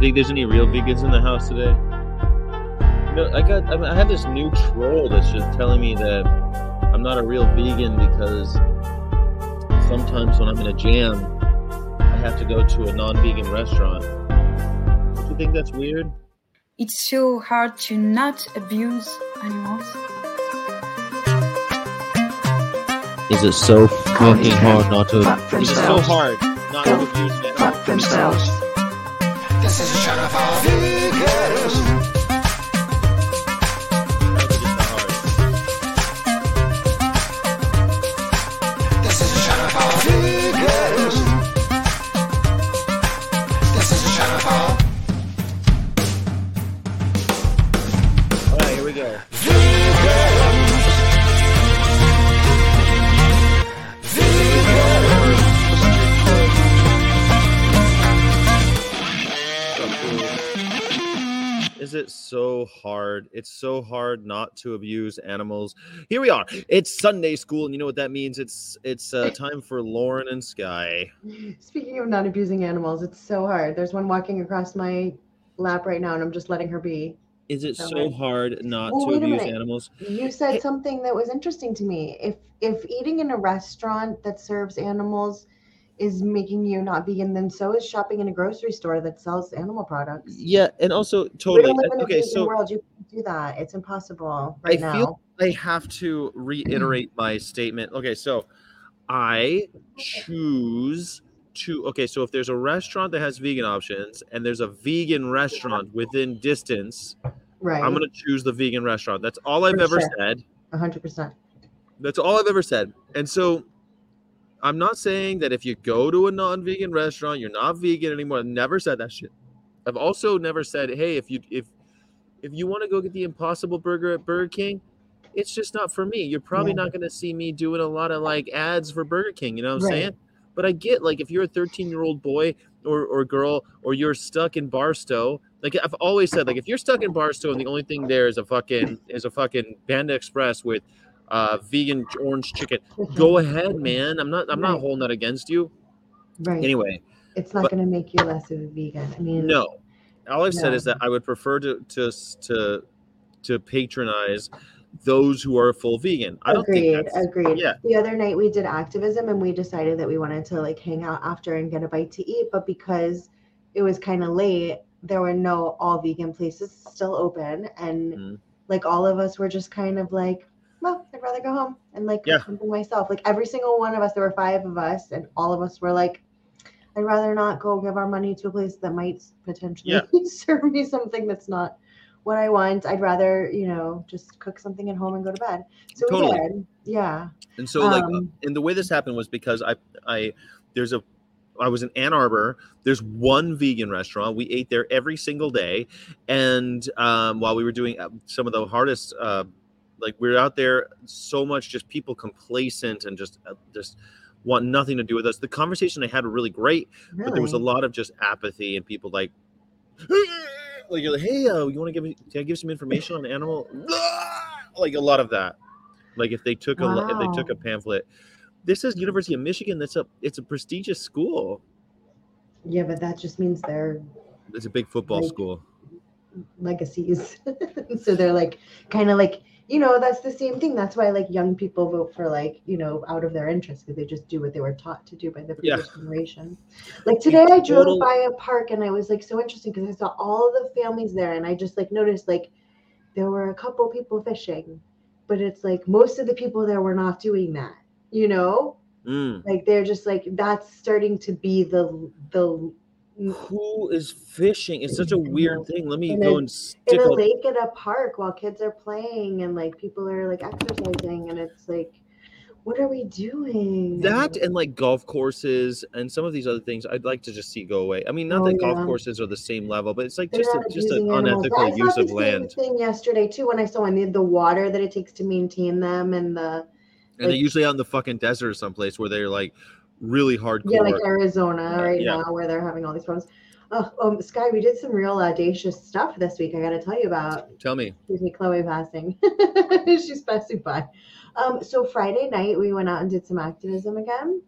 you think there's any real vegans in the house today? You know, I got I, mean, I have this new troll that's just telling me that I'm not a real vegan because sometimes when I'm in a jam, I have to go to a non-vegan restaurant. Do you think that's weird? It's so hard to not abuse animals. Is it so fucking hard not to? Fuck Is it so hard not to abuse an animal? Fuck themselves. This is a shout out Is it so hard? It's so hard not to abuse animals. Here we are. It's Sunday school, and you know what that means? It's it's uh, time for Lauren and Sky. Speaking of not abusing animals, it's so hard. There's one walking across my lap right now, and I'm just letting her be. Is it So so hard. not Oh, to abuse animals? You said something that was interesting to me. If if eating in a restaurant that serves animals is making you not vegan, then so is shopping in a grocery store that sells animal products. Yeah, and also We totally. don't live in a Okay, so world. You can't do that. It's impossible right I now. feel I have to reiterate my statement. Okay, so I choose to. Okay, so if there's a restaurant that has vegan options and there's a vegan restaurant within distance, right. I'm gonna choose the vegan restaurant. That's all I've For ever sure. said. hundred percent. That's all I've ever said. And so I'm not saying that if you go to a non-vegan restaurant, you're not vegan anymore. I've never said that shit. I've also never said, hey, if you if if you want to go get the impossible burger at Burger King, it's just not for me. You're probably Yeah. not gonna see me doing a lot of like ads for Burger King, you know what I'm Right. saying? But I get like if you're a 13 year old boy or, or girl or you're stuck in Barstow, like I've always said, like if you're stuck in Barstow and the only thing there is a fucking is a fucking Panda Express with uh vegan orange chicken, go ahead, man. I'm not I'm not holding that against you. Right. Anyway, it's not going to make you less of a vegan. I mean, no. All I've said is that I would prefer to to to to patronize those who are full vegan. I don't agreed. think that's agreed. yeah. The other night we did activism and we decided that we wanted to like hang out after and get a bite to eat, but because it was kind of late, there were no all vegan places still open, and Mhm. like all of us were just kind of like, well, I'd rather go home and like Yeah. something myself. Like every single one of us, there were five of us, and all of us were like. I'd rather not go give our money to a place that might potentially Yeah. serve me something that's not what I want. I'd rather, you know, just cook something at home and go to bed. So Totally. we did. Yeah. And so like Um, and the way this happened was because I I there's a I was in Ann Arbor. There's one vegan restaurant. We ate there every single day, and um, while we were doing uh, some of the hardest, uh, like we're out there, so much just people complacent and just uh, just want nothing to do with us. The conversation I had were really great, Really? but there was a lot of just apathy and people like, like you're like, hey, uh, you want to give me? Can I give some information on animal? Like a lot of that. Like if they took a lo- if they took a pamphlet. This is University of Michigan. That's a it's a prestigious school. Yeah, but that just means they're It's a big football Like- school. legacies. so they're like kind of like you know that's the same thing. That's why like young people vote for like you know out of their interest because they just do what they were taught to do by the Yeah. previous generation. Like today, I drove by a park and I was like so interesting because I saw all the families there and I just like noticed like there were a couple people fishing, but it's like most of the people there were not doing that. You know, Mm. like they're just like that's starting to be the the Who is fishing? It's such a weird thing. Let me And go and in stick a a lake at a park while kids are playing and like people are like exercising and it's like what are we doing that and like golf courses and some of these other things I'd like to just see go away. I mean, not Oh, that golf courses are the same level, but it's like They're just a, just an animals. unethical I use of the land. Same thing yesterday too when I saw I need the water that it takes to maintain them and the And they're usually out in the fucking desert or someplace where they're like really hardcore. yeah like Arizona Uh, right yeah. now where they're having all these problems. Oh, um, Sky, we did some real audacious stuff this week. I got to tell you about. Tell me. Excuse me, Chloe passing. She's passing by. Um, so Friday night we went out and did some activism again,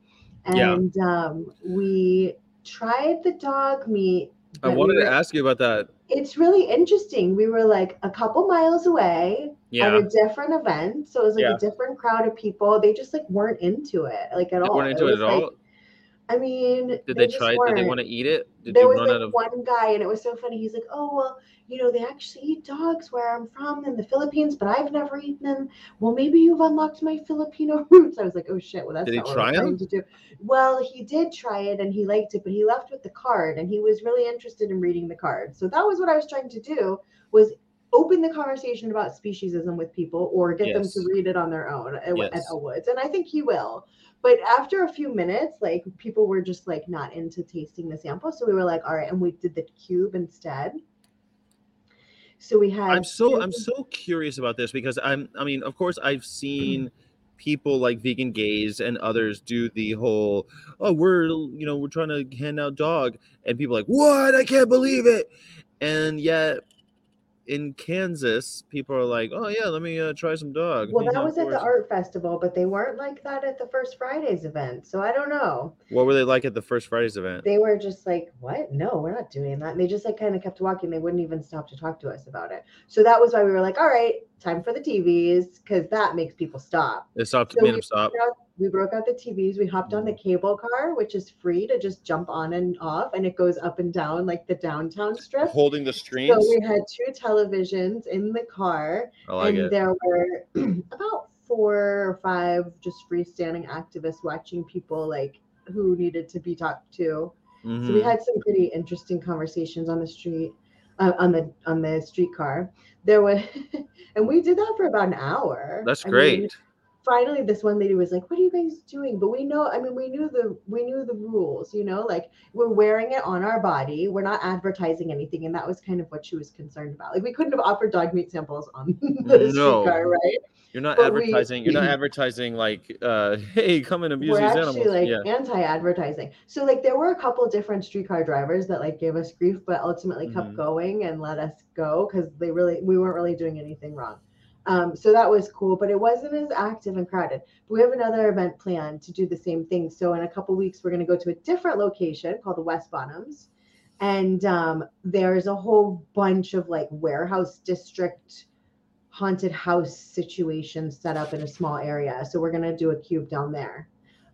Yeah. and um, we tried the dog meat I But we wanted were- to ask you about that. It's really interesting. We were like a couple miles away at a different event, so it was like Yeah. a different crowd of people. They just like weren't into it, like at they all. weren't into it was, at like- all. I mean, Did they just try? it? Did they want to eat it? Did there you was run like out of? one guy and it was so funny he's like oh well you know they actually eat dogs where i'm from in the philippines but i've never eaten them well maybe you've unlocked my filipino roots i was like oh shit well that's Did he not what try trying to do well he did try it and he liked it but he left with the card and he was really interested in reading the card so that was what i was trying to do was open the conversation about speciesism with people or get them to read it on their own at, at Yes. Elwoods. And I think he will. But after a few minutes, like people were just like not into tasting the sample. So we were like, all right, and we did the cube instead. So we had I'm so I'm so curious about this because I'm I mean of course I've seen people like Vegan Gains and others do the whole oh we're you know we're trying to hand out dog and people like what I can't believe it and yet in Kansas people are like oh yeah let me uh, try some dog well, that was at the art festival, but they weren't like that at the first Fridays event. So I don't know. what were they like at the first Fridays event They were just like, what? No, we're not doing that. And they just like kind of kept walking. They wouldn't even stop to talk to us about it. So that was why we were like, all right, time for the TVs, because that makes people stop. they stopped So made them stop out- we broke out the TVs. We hopped on the cable car, which is free to just jump on and off, and it goes up and down like the downtown strip. holding the streams So we had two televisions in the car, I like and it there were about four or five just freestanding activists watching people like who needed to be talked to. So we Mhm. had some pretty interesting conversations on the street, uh, on the on the streetcar. There was, and we did that for about an hour. that's I mean, great finally this one lady was like what are you guys doing but we know i mean we knew the we knew the rules you know like we're wearing it on our body we're not advertising anything and that was kind of what she was concerned about like we couldn't have offered dog meat samples on the No. streetcar right You're not But we- advertising. you're not advertising like, uh, "Hey, come and abuse we're these actually animals." like yeah, anti-advertising so like there were a couple different streetcar drivers that like gave us grief but ultimately kept Mhm. going and let us go because they really we weren't really doing anything wrong um, so that was cool but it wasn't as active and crowded. But we have another event planned to do the same thing. So in a couple weeks we're going to go to a different location called the west bottoms. And um, there's a whole bunch of like warehouse district haunted house situations set up in a small area. So we're going to do a cube down there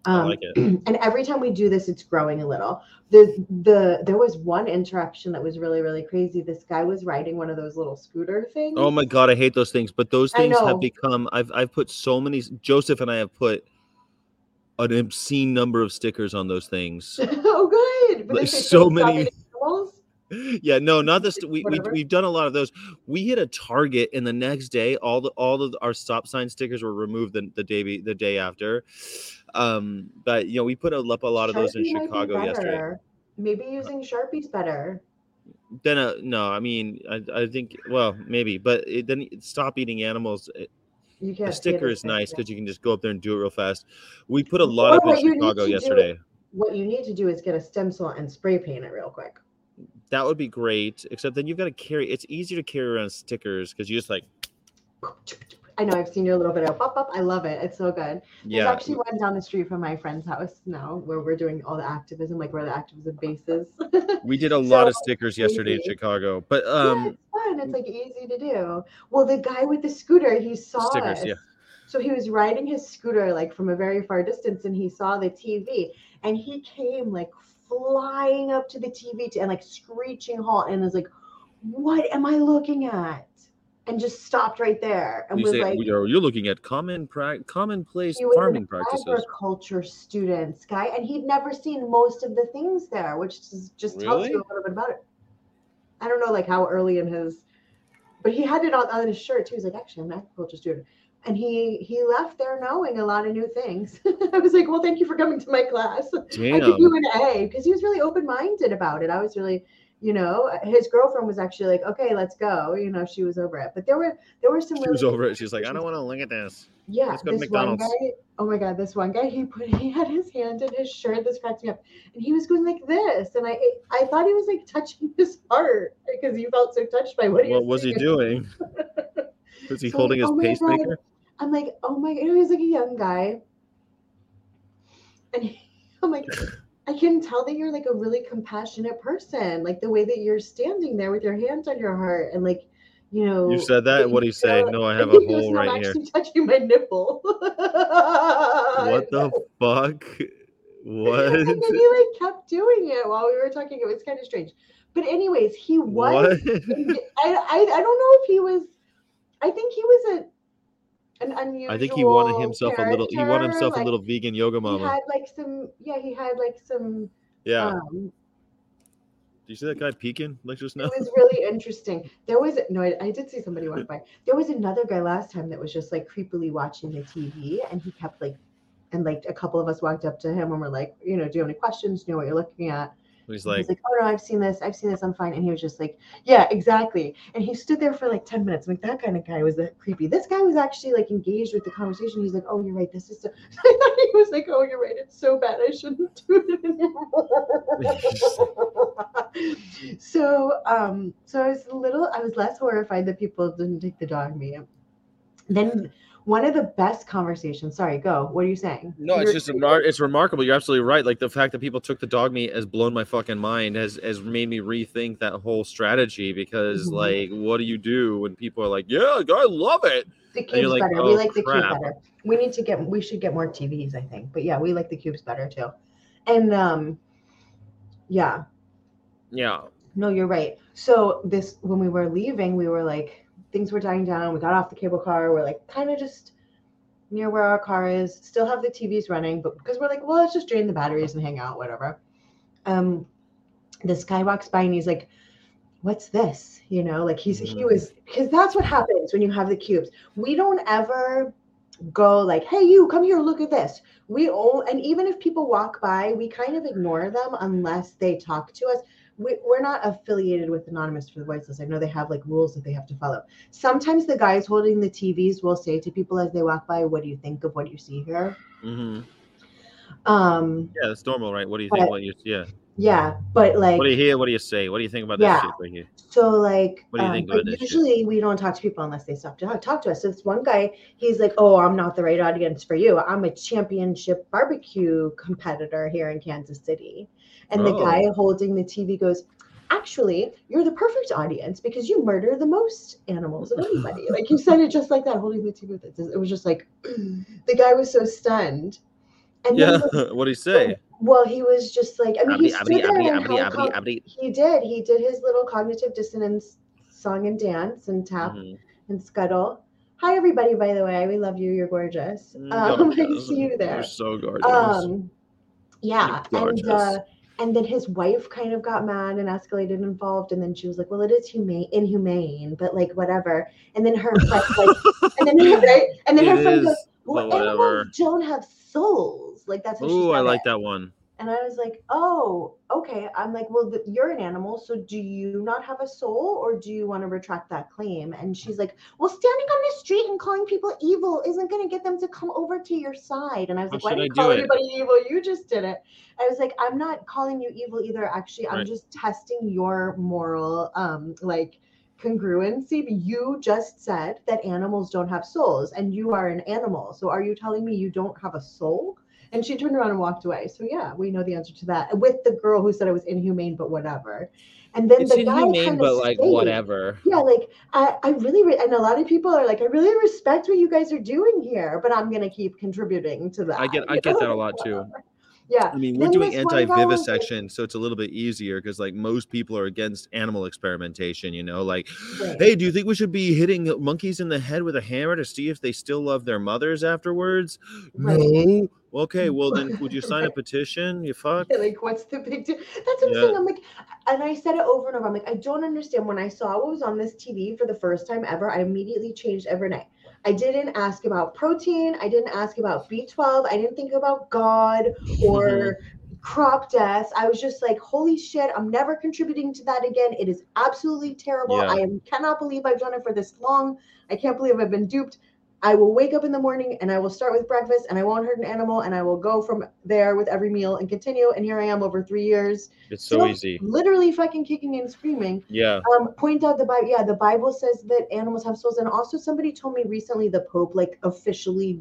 um, like it. and every time we do this it's growing a little the the there was one interaction that was really really crazy this guy was riding one of those little scooter things Oh my god, I hate those things. But those things have become. I've I've put so many. Joseph and I have put an obscene number of stickers on those things. oh good but Like, if so many- yeah, no, not this. We, we Whatever. we've done a lot of those. We hit a target, and the next day, all the all of our stop sign stickers were removed the, the day the day after. Um, but you know, we put a, up a lot of those in Sharpie might be Chicago yesterday. maybe using sharpies better Then, uh, no, I mean, I, I think, well, maybe, but it, then stop eating animals. It, you the can't sticker is nice because you can just go up there and do it real fast. We put a lot Or up in what you need Chicago to do- yesterday. what you need to do is get a stencil and spray paint it real quick That would be great. Except then you've got to carry. It's easier to carry around stickers because you just like, I know I've seen your little video pop up. I love it. It's so good. There's yeah. actually one down the street from my friend's house now where we're doing all the activism, like where the activism base is. We did a lot of So stickers yesterday in. Chicago, but yeah, um, it's fun. It's like easy to do. Well, the guy with the scooter, he saw stickers, us. yeah. So he was riding his scooter like from a very far distance and he saw the TV and he came like flying up to the TV to, and like screeching halt and was like, What am I looking at? And just stopped right there and you was say like, you're, you're looking at common pra- commonplace farming practices. agriculture students guy, and he'd never seen most of the things there, which is, just tells you a little bit about it. I don't know, like how early in his, but he had it on, on his shirt too. He's like, actually, I'm an agriculture student, and he he left there knowing a lot of new things. I was like, well, thank you for coming to my class. I give you an A because he was really open minded about it. I was really, you know, his girlfriend was actually like, okay, let's go. You know, she was over it, but there were there were some. She really was over it. She's like, I don't want to look at this. Yeah, Let's go to this one guy. Oh my god, this one guy. He put he had his hand in his shirt. This cracks me up, and he was going like this, and I I thought he was like touching his heart because he felt so touched by what he What was was he doing? Was he So, holding his oh my God. pacemaker? I'm like, oh my, you know, he's like a young guy, and he, I'm like, I can tell that you're like a really compassionate person, like the way that you're standing there with your hands on your heart and like, you know. You said that. What do you say? No, I have a hole "No, I'm right here. actually touching my nipple. What the fuck? What? And then he like kept doing it while we were talking. It was kind of strange. But anyways, he was. I, I I don't know if he was. I think he was a an unusual. I think he wanted himself a little. He wanted character, himself a little vegan yoga mama. He had like some. Yeah, he had like some. Yeah. Um, Do you see that guy peeking like just now? it was really interesting. There was no, I, I did see somebody walk by. There was another guy last time that was just like creepily watching the TV, and he kept like, and like a couple of us walked up to him and we're like, you know, do you have any questions? Do you know what you're looking at? He's like, he's like, oh no, I've seen this, I've seen this, I'm fine. And he was just like, yeah, exactly. And he stood there for like 10 minutes. I'm like, that kind of guy was that creepy. This guy was actually like engaged with the conversation. He's like, oh, you're right. This is so I thought he was like, oh, you're right. It's so bad. I shouldn't do it anymore. so um, so I was a little I was less horrified that people didn't take the dog meat. Then one of the best conversations, sorry, go. What are you saying? no, You it's just it's remarkable. You're absolutely right. Like the fact that people took the dog meat has blown my fucking mind. Has has made me rethink that whole strategy because Mhm. like, what do you do when people are like, yeah, I love it? The cubes like, better. "Oh, we like the cube better. We need to get. We should get more TVs, I think. But yeah, we like the cubes better too. And um, yeah, Yeah. no, you're right. So this, when we were leaving, we were like, things were dying down. We got off the cable car. We're like, kind of just near where our car is. Still have the TVs running, but because we're like, well, let's just drain the batteries and hang out, whatever. Um, this guy walks by and he's like, what's this? You know, like he's he Mhm. was because that's what happens when you have the cubes. We don't ever go like, hey, you come here, look at this. We all and even if people walk by, we kind of ignore them unless they talk to us. We, we're not affiliated with Anonymous for the Voiceless. I know they have like rules that they have to follow. Sometimes the guys holding the TVs will say to people as they walk by, "What do you think of what you see here?" Mm-hmm. Um, Yeah, that's normal, right? What do you But- think? What you yeah? yeah, but like What do you hear? What do you say? What do you think about Yeah. this shit right here? So like, What do you um, think about this shit? usually we don't talk to people unless they stop to talk, talk to us. So this one guy, he's like, "Oh, I'm not the right audience for you. I'm a championship barbecue competitor here in Kansas City." And the Oh. guy holding the TV goes, "Actually, you're the perfect audience because you murder the most animals of anybody." like you said it just like that, holding the TV with it. It was just like the guy was so stunned. And Yeah. then, what do you say? well, he was just like, I mean, he stood there and he did. He did his little cognitive dissonance song and dance and tap Mhm. and scuttle. Hi, everybody, by the way. We love you. You're gorgeous. Mm, Um, I gorgeous. see you there. You're so gorgeous. Um, yeah. You're And, uh, gorgeous. And then his wife kind of got mad and escalated and involved. And then she was like, well, it is humane, inhumane, but like whatever. And then her friend, like, and then, right? And then her friend goes, well, animals don't have souls. Like, that's what she Ooh, I like it. that one. And I was like, oh, okay. I'm like, well, th- you're an animal. So do you not have a soul or do you want to retract that claim? And she's like, well, standing on the street and calling people evil isn't going to get them to come over to your side. And I was How like, why do you call it? anybody evil? You just did it. I was like, I'm not calling you evil either. Actually, I'm just testing your moral, um, like, congruency. You just said that animals don't have souls and you are an animal. So are you telling me you don't have a soul? And she turned around and walked away. So yeah, we know the answer to that. With the girl who said it was inhumane, but whatever. And then It's the guy inhumane, kinda but like stayed. whatever. Yeah, like I, I really re- and a lot of people are like, I really respect what you guys are doing here, but I'm gonna keep contributing to that. I get I you get that a lot too. Yeah. I mean, we're Then doing this one like- anti-vivisection, so it's a little bit easier because like most people are against animal experimentation. You know, like, Right. hey, do you think we should be hitting monkeys in the head with a hammer to see if they still love their mothers afterwards? Right. No. Okay, well then, would you sign a petition? You fuck. Like what's the big deal? That's what I'm saying. I'm like, and I said it over and over. I'm like, I don't understand. When I saw what was on this TV for the first time ever, I immediately changed overnight. I didn't ask about protein. I didn't ask about B12. I didn't think about God or mm-hmm. crop death. I was just like, holy shit, I'm never contributing to that again. It is absolutely terrible. Yeah. I am, cannot believe I've done it for this long. I can't believe I've been duped. I will wake up in the morning and I will start with breakfast and I won't hurt an animal and I will go from there with every meal and continue. And here I am over three years, It's so easy. literally fucking kicking and screaming. Yeah. Um, point out the Bible. Yeah, the Bible says that animals have souls. And also, somebody told me recently the Pope like officially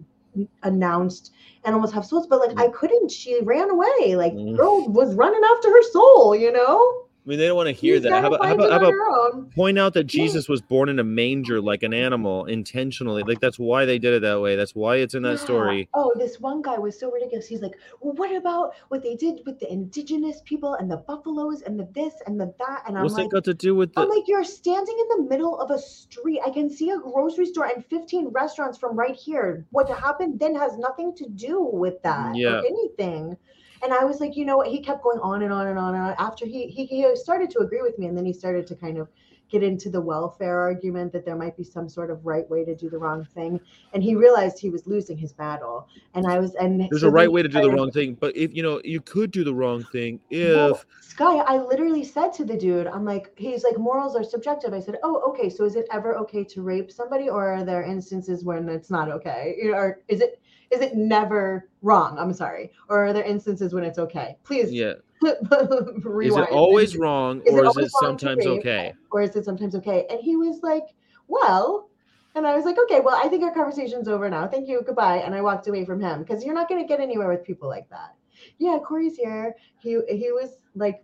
announced animals have souls, but like I couldn't. She ran away. Like Mm. girl was running after her soul. You know. I mean, they don't want to hear She's that. How about, how about, how about point out that. Jesus was born in a manger like an animal intentionally? Like that's why they did it that way. That's why it's in that Yeah. story. Oh, this one guy was so ridiculous. He's like, well, what about what they did with the indigenous people and the buffaloes and the this and the that? And I'm What's like, that got to do with I'm like, you're standing in the middle of a street. I can see a grocery store and 15 restaurants from right here. What happened then has nothing to do with that Yeah. or anything. And I was like, you know what? He kept going on and on and on and on. After he, he he started to agree with me, and then he started to kind of get into the welfare argument that there might be some sort of right way to do the wrong thing. And he realized he was losing his battle. And I was and There's so a right way to do the wrong thing, but if you know, you could do the wrong thing if well, Sky, I literally said to the dude, I'm like, he's like, morals are subjective. I said, oh, okay. So is it ever okay to rape somebody, or are there instances when it's not okay? You know, Or is it is it never wrong? I'm sorry. Or are there instances when it's okay? Please yeah, is it always wrong Is or is it sometimes okay? Or is it sometimes okay? And he was like, well, and I was like, okay, well, I think our conversation's over now. Thank you. Goodbye. And I walked away from him because you're not going to get anywhere with people like that. Yeah, Corey's here. He he was like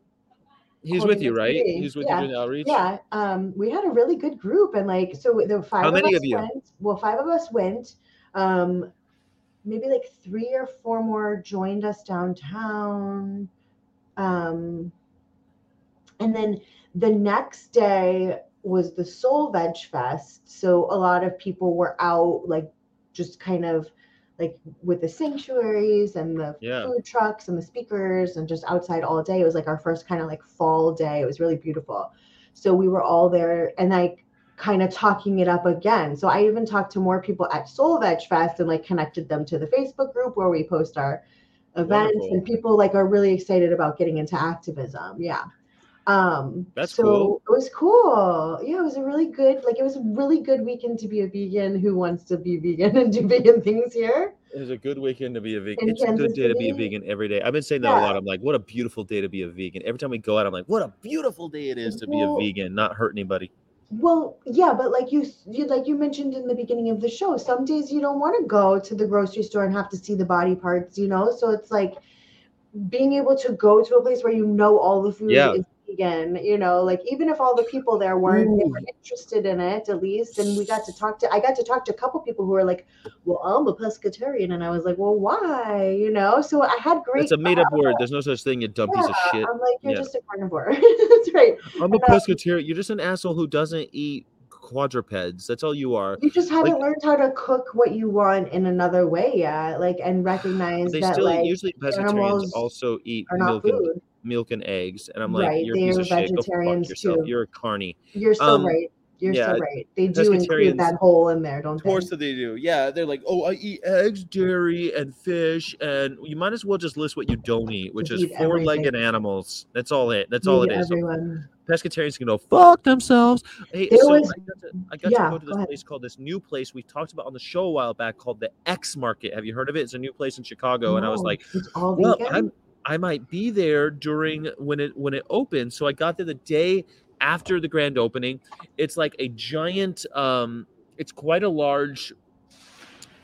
He's with you, right? He's with Yeah. you doing outreach. yeah um we had a really good group and like so the five How of many us of you? went well five of us went um maybe like three or four more joined us downtown um and then the next day was the soul veg fest so a lot of people were out like just kind of like with the sanctuaries and the Yeah. food trucks and the speakers and just outside all day. It was like our first kind of like fall day. It was really beautiful. So we were all there and like kind of talking it up again. So I even talked to more people at Soul Veg Fest and like connected them to the Facebook group where we post our events Wonderful. and people like are really excited about getting into activism. Yeah. Um That's so cool. it was cool. Yeah, it was a really good like it was a really good weekend to be a vegan who wants to be vegan and do vegan things here. It was a good weekend to be a vegan. In It's a good Kansas day to be a vegan every day. I've been saying that a lot. I'm like, what a beautiful day to be a vegan. Every time we go out, I'm like, what a beautiful day it is to be a vegan, not hurt anybody. Well, yeah, but like you, you like you mentioned in the beginning of the show, some days you don't want to go to the grocery store and have to see the body parts, you know. So it's like being able to go to a place where you know all the food Yeah. is vegan, you know, like even if all the people there weren't were interested in it at least, and we got to talk to, I got to talk to a couple people who were like, "Well, I'm a pescatarian," and I was like, "Well, why?" You know. So I had great. It's a made up word. There's no such thing, you dumb piece of shit. I'm like, you're Yeah. just a carnivore. That's right. I'm a um, pescatarian. You're just an asshole who doesn't eat quadrupeds. That's all you are. You just haven't Like- learned how to cook what you want in another way yet, like and recognize They that still like usually animals also eat are not milk and food. Milk and eggs, and I'm like, Right, you're they're of shit. Go fuck vegetarians too. You're a carny. You're so um, right. You're yeah, so right. They do include that hole in there, don't they? Of they? course that they do. Yeah, they're like, oh, I eat eggs, dairy, and fish, and you might as well just list what you don't eat, which Just is eat four-legged everything. animals. That's all it. That's all it Feed. So pescatarians can go fuck themselves. Hey, There so was- I got, to, I got Yeah, to go to this ahead. place called this new place we talked about on the show a while back called the X Market. Have you heard of it? It's a new place in Chicago, and I was like, well, vegan. I'm I might be there during when it when it opens. So I got there the day after the grand opening. It's like a giant. Um, it's quite a large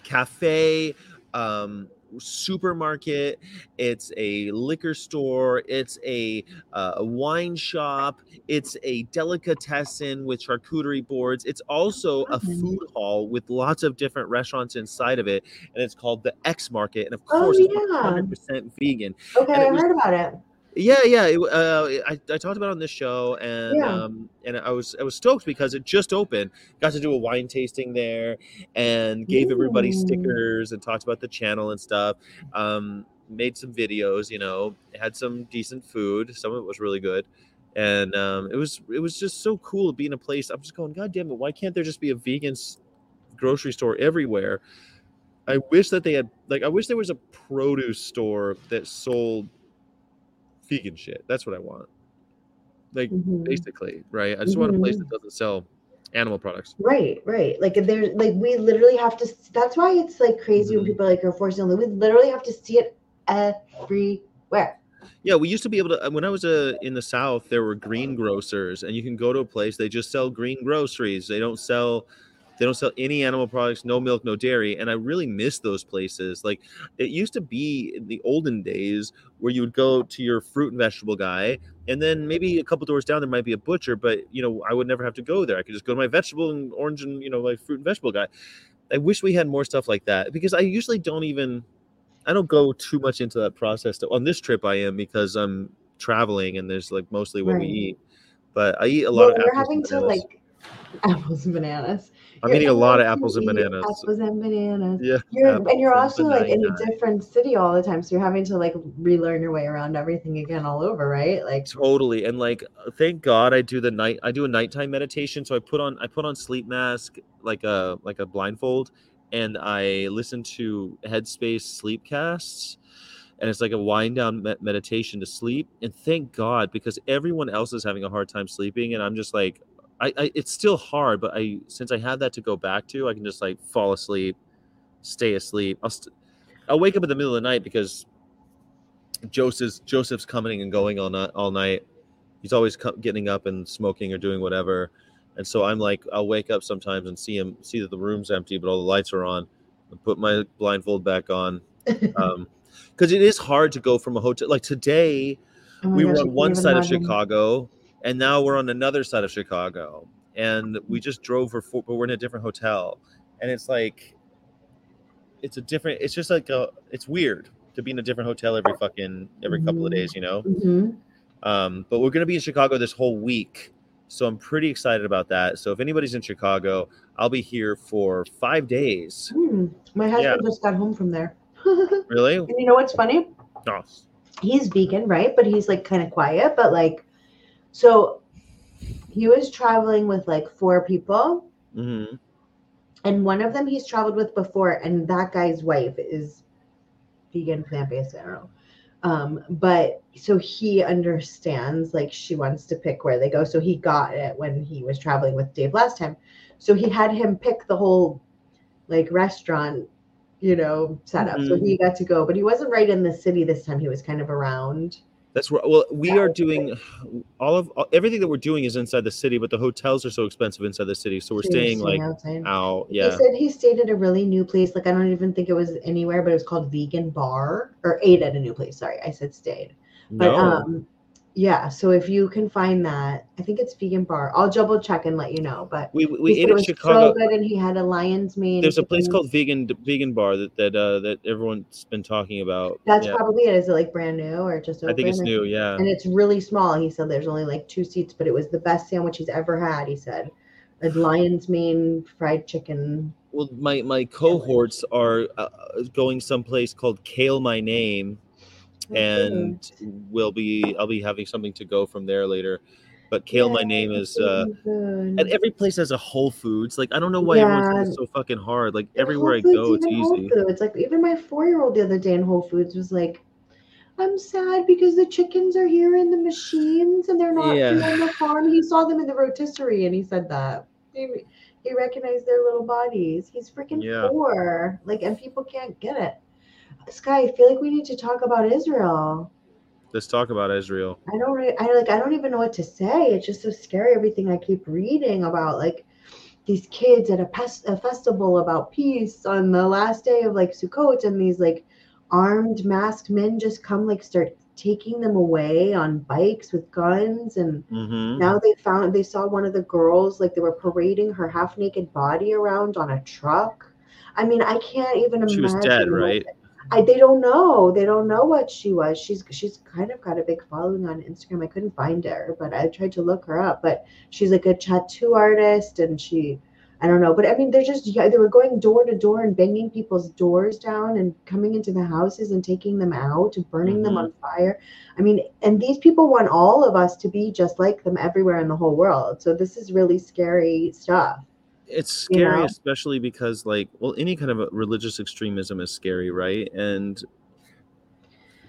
cafe. Um, supermarket it's a liquor store it's a uh, a wine shop it's a delicatessen with charcuterie boards it's also a food hall with lots of different restaurants inside of it and it's called the x market and of Oh, course it's yeah. 100% vegan okay, and I heard about it. Yeah yeah it, uh, I, I talked about it on this show and Yeah. um and i was i was stoked because it just opened. Got to do a wine tasting there and gave everybody stickers and talked about the channel and stuff. Um made some videos you know had some decent food. Some of it was really good. And um it was it was just so cool to be in a place. I'm just going god damn it why can't there just be a vegan grocery store everywhere? I wish that they had like i wish there was a produce store that sold vegan shit. That's what I want. Like Mhm. basically, right? I just want a place Mhm. that doesn't sell animal products. Right, right. Like there's like we literally have to. That's why it's like crazy when Mhm. people like are forcing. We literally have to see it everywhere. Yeah, we used to be able to. When I was uh, in the South, there were green grocers, and you can go to a place they just sell green groceries. They don't sell They don't sell any animal products, no milk, no dairy, and I really miss those places. Like it used to be in the olden days where you would go to your fruit and vegetable guy, and then maybe a couple doors down there might be a butcher, but you know I would never have to go there. I could just go to my vegetable and orange and you know my fruit and vegetable guy. I wish we had more stuff like that because I usually don't even I don't go too much into that process. On this trip, I am because I'm traveling and there's like mostly what we eat. But I eat a lot Well, of you're having to like apples and bananas. I'm eating a lot of apples and bananas. Apples and bananas. Yeah, You're and you're and also like in a different city all the time, so you're having to like relearn your way around everything again all over, right? Like totally and like thank god i do the night i do a nighttime meditation so i put on i put on sleep mask like a like a blindfold and i listen to headspace sleep casts and it's like a wind down meditation to sleep and thank god because everyone else is having a hard time sleeping and i'm just like I, I it's still hard but i since i have that to go back to i can just like fall asleep stay asleep. I'll st- i'll wake up in the middle of the night because joseph's joseph's coming and going all night all night. He's always co- getting up and smoking or doing whatever. And so i'm like i'll wake up sometimes and see him see that the room's empty but all the lights are on. And put my blindfold back on um because it is hard to go from a hotel like today oh we gosh, were on one side of chicago and now we're on another side of chicago and we just drove for four but we're in a different hotel and it's like it's a different it's just like a it's weird to be in a different hotel every fucking every couple of days you know Mhm. um, but we're going to be in Chicago this whole week. So I'm pretty excited about that. So if anybody's in Chicago, I'll be here for five days. Hmm. My husband just got home from there. and Really? you know what's funny? Oh, he's vegan, right? But he's like kind of quiet. But like, so he was traveling with like four people, hmm and one of them he's traveled with before, and that guy's wife is vegan, plant based. I don't know. Um, but so he understands like she wants to pick where they go. So he got it when he was traveling with Dave last time. So he had him pick the whole like restaurant, you know, setup. So Mhm. he got to go, but he wasn't right in the city this time. He was kind of around. That's where. Well, we are doing all of all, everything that we're doing is inside the city, but the hotels are so expensive inside the city, so we're So staying like outside. out. He Yeah. said he stayed at a really new place. Like I don't even think it was anywhere, but it was called Vegan Bar or ate at a new place. Sorry, I said stayed. But No. um yeah, so if you can find that, I think it's Vegan Bar. I'll double check and let you know. But we we ate it in was Chicago. so good and he had a lion's mane. There's a place chicken. called Vegan Vegan Bar that that uh, that everyone's been talking about. That's yeah. probably it. Is it like brand new or just open? I think it's new. Yeah. And it's really small. He said there's only like two seats, but it was the best sandwich he's ever had. He said, a lion's mane fried chicken. Well, my my cohorts are uh, going someplace called Kale My Name, and we'll be I'll be having something to go from there later. But Kale My Name is uh, and every place has a Whole Foods. Like I don't know why everyone's Yeah. doing so fucking hard. Like everywhere I go, it's easy. Foods. Like even my four-year-old the other day in Whole Foods was like, "I'm sad because the chickens are here in the machines and they're not Yeah. on the farm." He saw them in the rotisserie and he said that he, he recognized their little bodies. He's freaking Yeah. four. Like, and people can't get it. Sky, I feel like we need to talk about Israel. Let's talk about Israel. I don't re- I like I don't even know what to say. It's just so scary everything I keep reading about like these kids at a, pes- a festival about peace on the last day of like Sukkot and these like armed masked men just come like start taking them away on bikes with guns and hmm now they found they saw one of the girls like they were parading her half naked body around on a truck. I mean, I can't even She was imagine dead, what right? I they don't know. They don't know what she was. She's she's kind of got a big following on Instagram. I couldn't find her, but I tried to look her up. But she's like a tattoo artist, and she, I don't know. But I mean, they're just yeah, they were going door to door and banging people's doors down and coming into the houses and taking them out and burning them Mhm. on fire. I mean, and these people want all of us to be just like them everywhere in the whole world. So this is really scary stuff. It's you scary, know? especially because like, well, any kind of a religious extremism is scary, right? And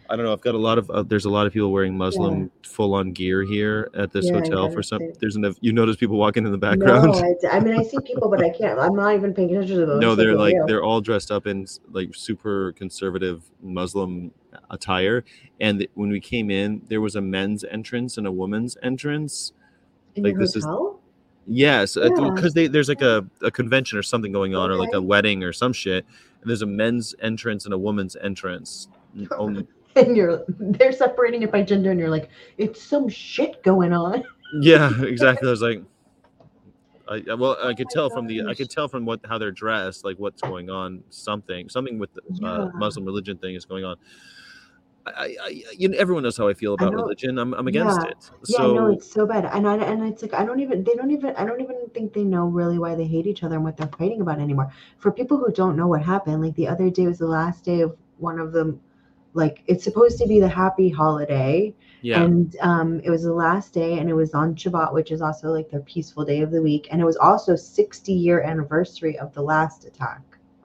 I don't know. I've got a lot of uh, there's a lot of people wearing Muslim full on gear here at this Yeah, hotel for some. There's an you notice people walking in the background. No, I, I mean I see people, but I can't. I'm not even paying attention to those. no, they're like you. they're all dressed up in like super conservative Muslim attire. And th- when we came in, there was a men's entrance and a woman's entrance. in like, this is- Yes, Yeah. because they there's like a, a convention or something going on, or like a wedding or some shit. And there's a men's entrance and a woman's entrance. Um, And you're they're separating it by gender, and you're like, it's some shit going on. yeah, exactly. I was like, I well, I could my tell from the I could tell from what how they're dressed, like what's going on. Something something with the uh, Muslim religion thing is going on. I, I, I you know, everyone knows how I feel about know. religion. I'm, I'm against Yeah. it. Yeah, So no, it's so bad, and I and it's like I don't even they don't even I don't even think they know really why they hate each other and what they're fighting about anymore. For people who don't know what happened, like the other day was the last day of one of them, like it's supposed to be the happy holiday, yeah, and um, it was the last day, and it was on Shabbat, which is also like their peaceful day of the week, and it was also 60 year anniversary of the last attack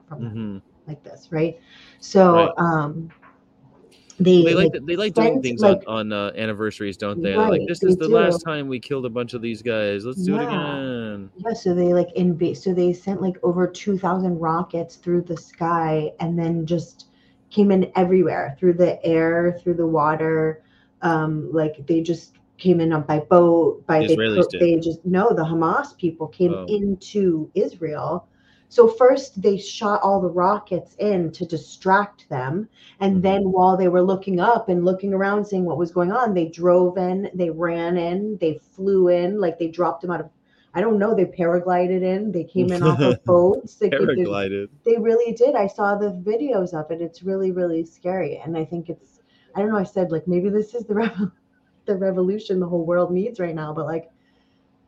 from them, hmm like this, right? So Right. um, they they like like, they like doing things like- on, on uh, anniversaries, don't they? like this they is the last time we killed a bunch of these guys. Let's do it again. Yeah, so they like invade. So they sent like over two thousand rockets through the sky, and then just came in everywhere through the air, through the water. Um, like they just came in on by boat. By The they, they just no, the Hamas people came Oh. into Israel. So first they shot all the rockets in to distract them, and Mhm. then while they were looking up and looking around, seeing what was going on, they drove in, they ran in, they flew in, like they dropped them out of I don't know. They paraglided in. They came in off of boats. They, Paraglided. they really did. I saw the videos of it. It's really, really scary. And I think it's. I don't know. I said like maybe this is the rev- the revolution the whole world needs right now. But like,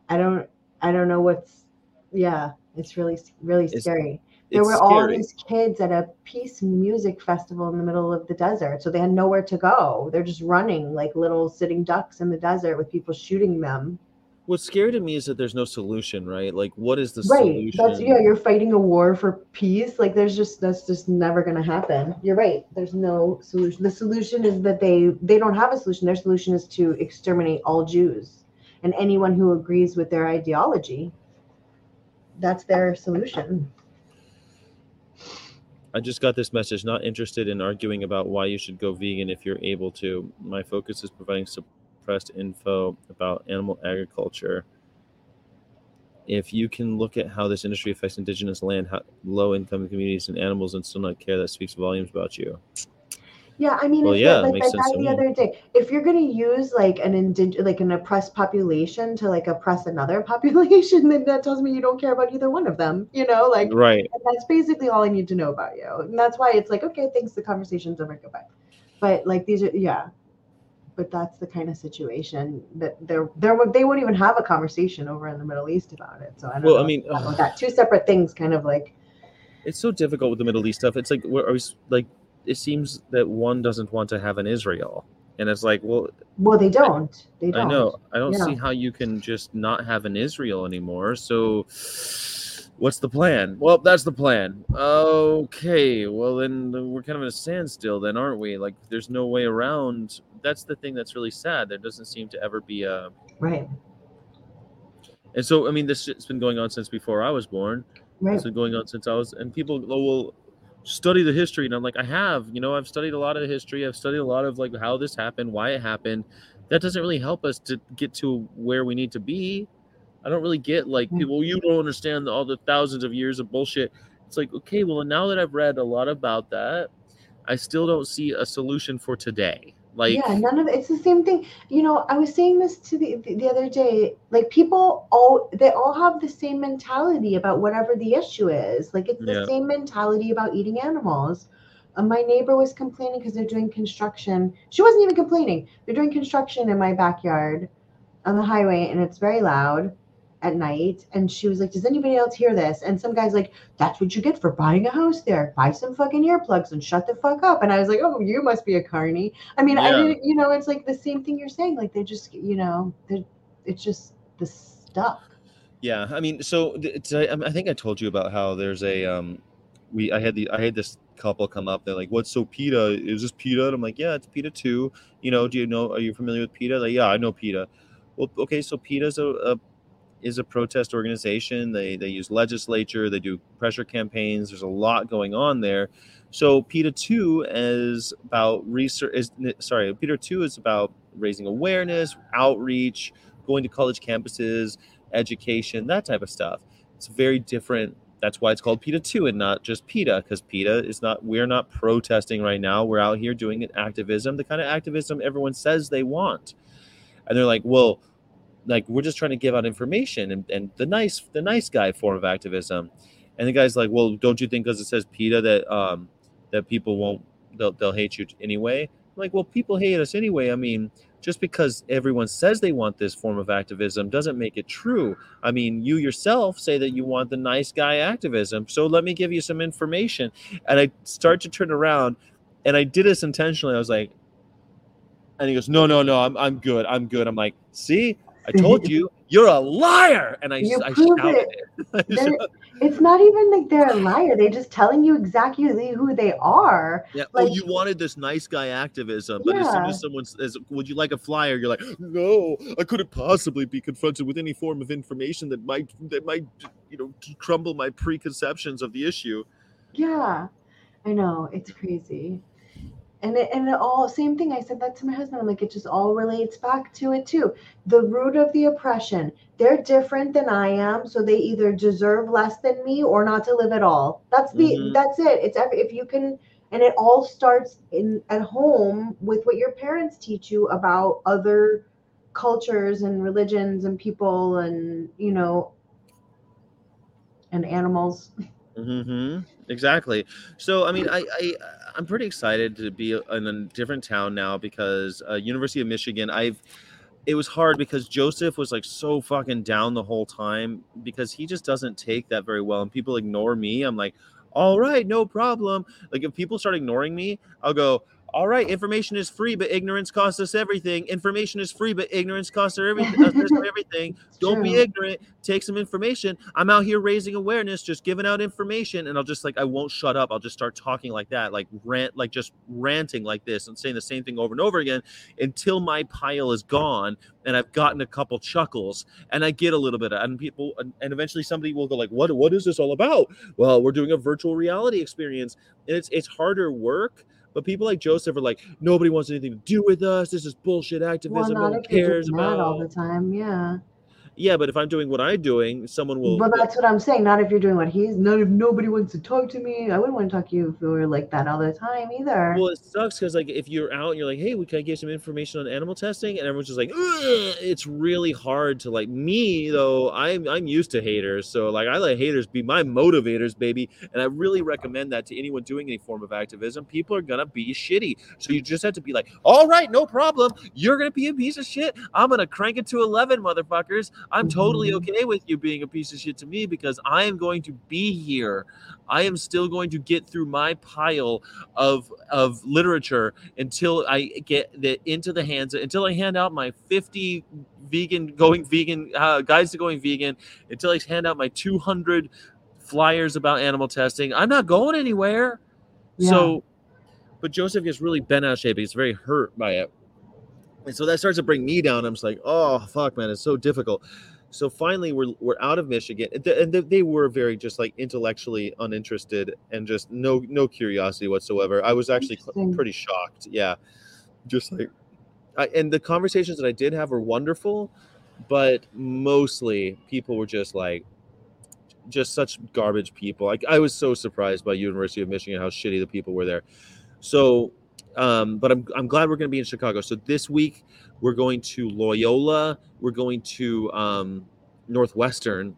I don't. I don't know what's. Yeah, it's really, really It's- scary. There were all these kids at a peace music festival in the middle of the desert, so they had nowhere to go. They're just running like little sitting ducks in the desert with people shooting them. What's scary to me is that there's no solution, right? Like, what is the right solution? that's yeah you're fighting a war for peace like there's just that's just never going to happen you're right there's no solution the solution is that they they don't have a solution their solution is to exterminate all jews and anyone who agrees with their ideology that's their solution I just got this message. Not interested in arguing about why you should go vegan if you're able to. My focus is providing suppressed info about animal agriculture. If you can look at how this industry affects indigenous land, how, low-income communities, and animals, and still not care, that speaks volumes about you. Yeah i mean Well, yeah, like, like that the other day if you're going to use like an indig- like an oppressed population to like oppress another population then that tells me you don't care about either one of them you know like Right. That's basically all I need to know about you. And that's why it's like, okay, thanks, the conversation's over, goodbye. But like these are yeah. But that's the kind of situation that they're there they won't even have a conversation over in the Middle East about it. So I don't Well, know I mean, what's up with that two separate things kind of like It's so difficult with the Middle East stuff. It's like we're always like it seems that one doesn't want to have an Israel, and it's like, well, well they don't. They don't. I know. I don't Yeah. see how you can just not have an Israel anymore. So, what's the plan? Well, that's the plan. Okay. Well, then we're kind of in a standstill, then, aren't we? Like, there's no way around. That's the thing that's really sad. There doesn't seem to ever be a. Right. And so, I mean, this shit's been going on since before I was born. Right. It's been going on since I was. And people go, well, study the history. And I'm like, I have. You know, I've studied a lot of the history. I've studied a lot of like how this happened, why it happened. That doesn't really help us to get to where we need to be. I don't really get like Mm. people. You don't understand all the thousands of years of bullshit. It's like okay, well now that I've read a lot about that, I still don't see a solution for today. Like yeah, none of it's the same thing. You know, I was saying this to the the, the other day. Like people all they all have the same mentality about whatever the issue is. Like it's the Yeah. same mentality about eating animals. Uh, my neighbor was complaining because they're doing construction. She wasn't even complaining. They're doing construction in my backyard on the highway, and it's very loud at night. And she was like, "Does anybody else hear this?" And some guy's like, "That's what you get for buying a house there. Buy some fucking earplugs and shut the fuck up." And I was like, "Oh, you must be a carny." I mean, I didn't, you know, it's like the same thing you're saying. Like they just, you know, it's just the stuff. Yeah, I mean, so it's, I, I think I told you about how there's a um, we I had the I had this couple come up. They're like, "What's so PETA? Is this PETA?" And I'm like, "Yeah, it's PETA 2." You know, do you know? Are you familiar with PETA? Like, yeah, I know PETA. Well, okay, so PETA is a, a is a protest organization. They they use legislature. They do pressure campaigns. There's a lot going on there. So PETA two is about research. Is sorry, PETA two is about raising awareness, outreach, going to college campuses, education, that type of stuff. It's very different. That's why it's called PETA 2 and not just PETA, because PETA is not, we're not protesting right now. We're out here doing an activism, the kind of activism everyone says they want. And they're like, well, like we're just trying to give out information and, and the nice the nice guy form of activism. And the guy's like well don't you think because it says PETA that um that people won't they'll, they'll hate you anyway? I'm like well people hate us anyway. I mean just because everyone says they want this form of activism doesn't make it true. I mean you yourself say that you want the nice guy activism so let me give you some information. And i start to turn around and i did this intentionally. I was like and he goes no no no i'm, I'm good i'm good. I'm like see I told you, you're a liar. And I, You I shouted it. it. I They're- shouted- It's not even like they're a liar. They're just telling you exactly who they are. yeah. oh, you wanted this nice guy activism, but as soon as someone says, "Would you like a flyer?" You're like, "No, I couldn't possibly be confronted with any form of information that might that might you know crumble my preconceptions of the issue." Yeah, I know it's crazy, and it, and it all same thing. I said that to my husband. I'm like, it just all relates back to it too. The root of the oppression. They're different than I am, so they either deserve less than me or not to live at all. That's the Mhm. that's it. It's every, if you can, and it all starts in at home with what your parents teach you about other cultures and religions and people and you know and animals. mm-hmm. Exactly. So, I mean, I, I I'm pretty excited to be in a different town now because uh, University of Michigan. I've it was hard because Joseph was like so fucking down the whole time because he just doesn't take that very well, and people ignore me. I'm like, all right, no problem. Like if people start ignoring me, I'll go. All right, information is free, but ignorance costs us everything. Information is free, but ignorance costs us everything. Don't be ignorant. Take some information. I'm out here raising awareness, just giving out information, and I'll just like I won't shut up. I'll just start talking like that, like rant, like just ranting like this and saying the same thing over and over again until my pile is gone and I've gotten a couple chuckles and I get a little bit of and people and, and eventually somebody will go like, What what is this all about? Well, we're doing a virtual reality experience. And it's it's harder work. But people like Joseph are like, nobody wants anything to do with us. This is bullshit Well, activism. no one cares about. all the time. Yeah. Yeah, but if I'm doing what I'm doing, someone will. But that's what I'm saying. Not if you're doing what he's. Not if nobody wants to talk to me. I wouldn't want to talk to you if you were like that all the time either. Well, it sucks because like if you're out and you're like, hey, we can I get some information on animal testing, and everyone's just like, Ugh! it's really hard to like me though. I'm I'm used to haters, so like I let haters be my motivators, baby, and I really recommend that to anyone doing any form of activism. People are gonna be shitty, so you just have to be like, all right, no problem. You're gonna be a piece of shit. I'm gonna crank it to eleven, motherfuckers. I'm totally Mhm. okay with you being a piece of shit to me because I am going to be here. I am still going to get through my pile of of literature until I get that into the hands until I hand out my 50 vegan going vegan uh, guides to going vegan until I hand out my 200 flyers about animal testing. I'm not going anywhere. So, but Joseph gets really bent out of shape. He's very hurt by it. And so that starts to bring me down. I'm just like, oh fuck, man, it's so difficult. So finally, we're we're out of Michigan, and th- and th- they were very just like intellectually uninterested and just no no curiosity whatsoever. I was actually pretty shocked. Yeah, just like, I, and the conversations that I did have were wonderful, but mostly people were just like, just such garbage people. Like I was so surprised by University of Michigan how shitty the people were there. So, um, but I'm I'm glad we're going to be in Chicago. So this week we're going to Loyola. We're going to um, Northwestern,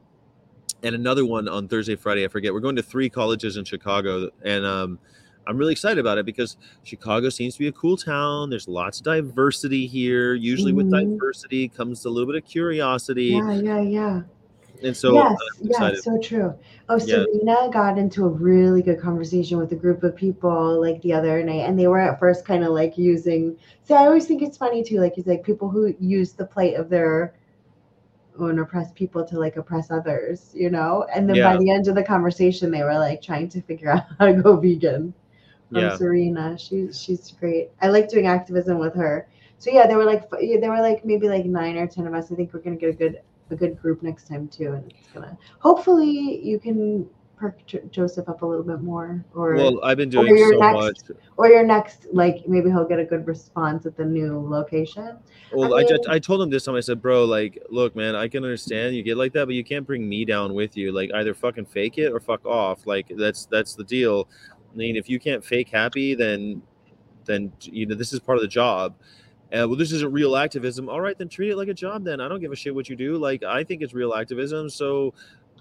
and another one on Thursday, Friday. I forget. We're going to three colleges in Chicago, and um, I'm really excited about it because Chicago seems to be a cool town. There's lots of diversity here. Usually, with Mhm. diversity comes a little bit of curiosity, yeah, yeah, yeah. And so uh, yes, I'm yes, so true. Oh, Yeah. Serena got into a really good conversation with a group of people like the other night, and they were at first kind of like using. See, I always think it's funny too. Like, it's like people who use the plight of their own oppressed people to like oppress others, you know. And then by the end of the conversation, they were like trying to figure out how to go vegan. From Yeah. Serena, she's she's great. I like doing activism with her. So yeah, there were like there were like maybe like nine or ten of us. I think we're gonna get a good a good group next time too, and it's gonna hopefully you can perk Jo- Joseph up a little bit more, or Well, I've been doing your so next- much. or your next like maybe he'll get a good response at the new location. Well, I I, just, I told him this time. I said, "Bro, like, look, man, I can understand you get like that, but you can't bring me down with you. Like, either fucking fake it or fuck off. Like, that's that's the deal. I mean, if you can't fake happy, then then you know this is part of the job. Uh, well, this isn't real activism. All right, then treat it like a job. Then I don't give a shit what you do. Like, I think it's real activism. So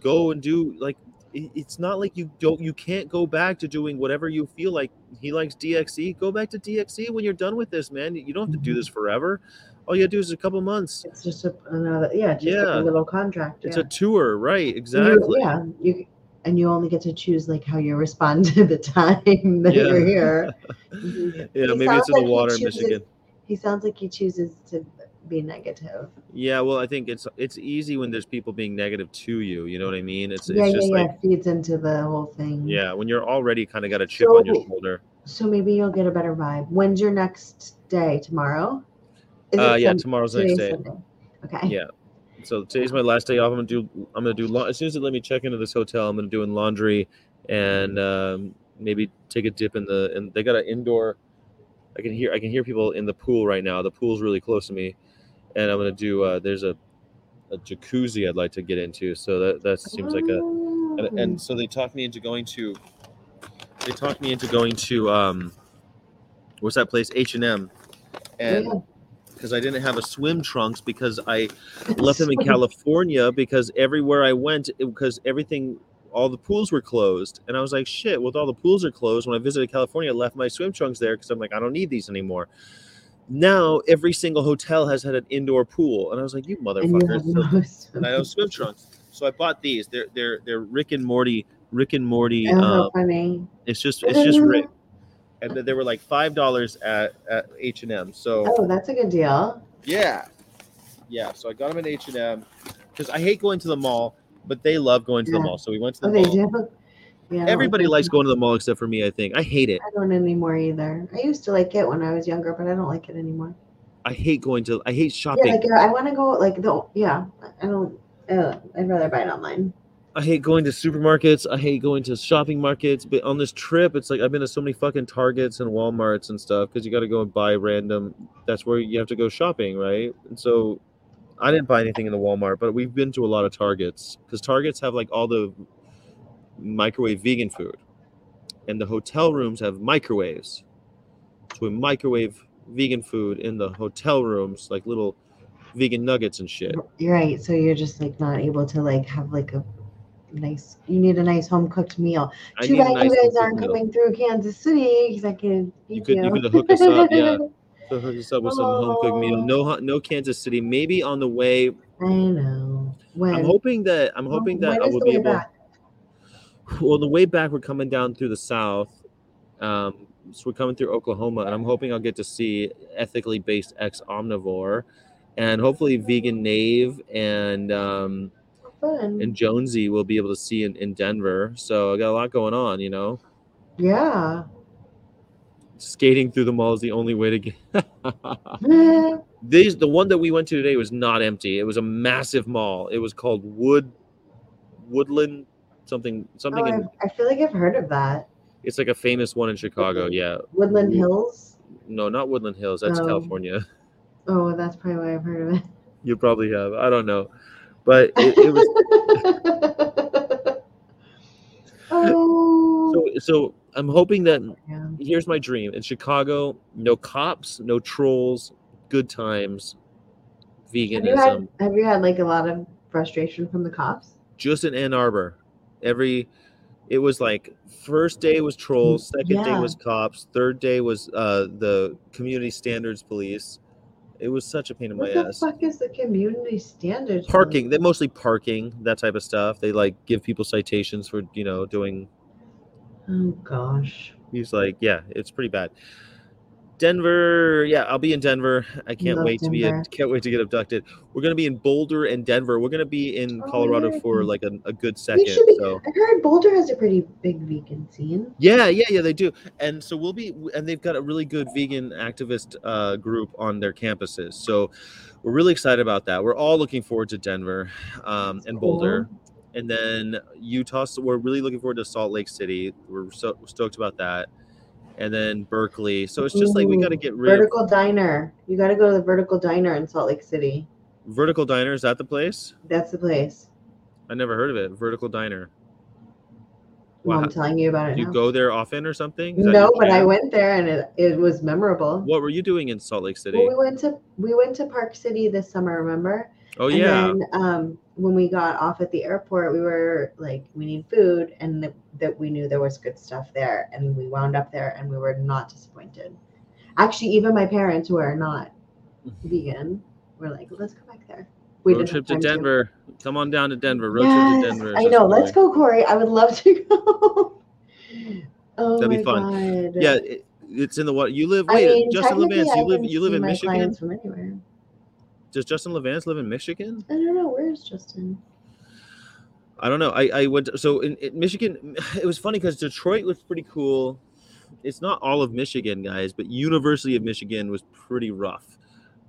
go and do like. It's not like you don't. You can't go back to doing whatever you feel like. He likes DXE. Go back to DXE when you're done with this, man. You don't have to do this forever. All you gotta do is a couple months. It's just a, another yeah, just Yeah. a little contract. It's a tour, right? And you- Exactly. yeah, you and you only get to choose like how you respond to the time that Yeah. you're here. Mhm. Yeah, He maybe it's in the like he water in Michigan. He sounds like he chooses to be negative. Yeah, well, I think it's it's easy when there's people being negative to you. You know what I mean? It's it's yeah, yeah, just yeah. like Feeds into the whole thing. yeah, when you're already kind of got a chip on your shoulder. So maybe you'll get a better vibe. When's your next day? Tomorrow? Is Uh, yeah, tomorrow's the next day. Sunday? Okay. Yeah. So today's my last day off. I'm gonna do. I'm gonna do. lau- As soon as they let me check into this hotel, I'm gonna do in laundry and um, maybe take a dip in the. And they got an indoor. I can hear. I can hear people in the pool right now. The pool's really close to me, and I'm gonna do. Uh, there's a, a jacuzzi I'd like to get into. So that that seems like a. And, and so they talked me into going to. They talked me into going to. Um, what's that place? H and M, and because I didn't have a swim trunks because I left them in California because everywhere I went because everything all the pools were closed and I was like shit with all the pools are closed when I visited California I left my swim trunks there because I'm like I don't need these anymore. Now every single hotel has had an indoor pool and I was like you And motherfuckers. have So- and I have swim trunks. So I bought these. They're they're they're Rick and Morty Rick and Morty Oh, um, funny. it's just it's just Rick. And they were like five dollars at at H and M so Oh, that's a good deal. yeah, yeah. So I got them at H and M because I hate going to the mall, but they love going to the mall. So we went to the Oh, they mall. do. Yeah. Everybody likes going to the mall except for me. I think I hate it. I don't anymore either. I used to like it when I was younger, but I don't like it anymore. I hate going to. I hate shopping. Yeah, like I want to go like the yeah. I don't. Uh, I'd rather buy it online. I hate going to supermarkets. I hate going to shopping markets. But on this trip, it's like I've been to so many fucking Targets and WalMarts and stuff because you got to go and buy random. That's where you have to go shopping, right? And so I didn't buy anything in the Walmart, but we've been to a lot of Targets because Targets have like all the microwave vegan food, and the hotel rooms have microwaves. So we microwave vegan food in the hotel rooms, like little vegan nuggets and shit. You're right. So you're just like not able to like have like a nice. You need a nice home cooked meal. I Too bad nice you guys aren't meal. coming through Kansas City because I could. You could- you could hook us up, yeah. Hook us up with some home cooked meal. No, no Kansas City. Maybe on the way. I know. When? I'm hoping that I'm hoping that when I will be able. back? Well, the way back we're coming down through the south. Um, so we're coming through Oklahoma, and I'm hoping I'll get to see ethically based ex omnivore, and hopefully vegan Nave and um, Fun. and Jonesy will be able to see in, in Denver. So I got a lot going on, you know. yeah. Skating through the mall is the only way to get. These the one that we went to today was not empty. It was a massive mall. It was called Wood Woodland something something. Oh, in, I, I feel like I've heard of that. it's like a famous one in Chicago. Yeah, Woodland Hills. no, not Woodland Hills. That's Oh. California. Oh, that's probably why I've heard of it. You probably have. I don't know, but it, it was oh. so. So I'm hoping that yeah. here's my dream in Chicago: no cops, no trolls, good times, Have you veganism. had Have you had like a lot of frustration from the cops? just in Ann Arbor. Every it was like first day was trolls, second day was cops, third day was uh the community standards police. It was such a pain in my What the ass. fuck is the community standards? Parking, they mostly parking, that type of stuff. They like give people citations for, you know, doing Oh gosh. he's like, yeah, it's pretty bad. Denver, yeah, I'll be in Denver. I can't Love wait to be Denver. can't wait to get abducted. We're gonna be in Boulder and Denver. We're gonna be in Oh, Colorado for like a, a good second. be. So I heard Boulder has a pretty big vegan scene. Yeah, yeah, yeah, they do. And so we'll be, and they've got a really good vegan activist uh, group on their campuses. So we're really excited about that. We're all looking forward to Denver um, and Boulder. And then Utah. So we're really looking forward to Salt Lake City. We're so stoked about that, and then Berkeley. So it's just like we got to get rid of Vertical Diner. You got to go to the Vertical Diner in Salt Lake City. Vertical Diner. Is that the place? That's the place. I never heard of it. Vertical Diner. Well, I'm telling you about it Do you now. go there often or something? Is No, but I went there and it, it was memorable. What were you doing in Salt Lake City? Well, we went to we went to Park City this summer. Remember? Oh and yeah. then um, when we got off at the airport, we were like, we need food, and that, we knew there was good stuff there, and we wound up there, and we were not disappointed. Actually, even my parents, who are not vegan, were like, let's go back there. We Road trip to Denver. Come on down to Denver. Road yes, trip to Denver. I know. Let's go, Corey. I would love to go. oh That'd be fun. god. Yeah, it, it's in the what? You live. I Wait, mean, Justin Levance. I You live. You live in Michigan. from anywhere. Does Justin Levance live in Michigan? I don't know. Where's Justin? I don't know. I I went so in, in Michigan. It was funny because Detroit was pretty cool. It's not all of Michigan, guys, but University of Michigan was pretty rough.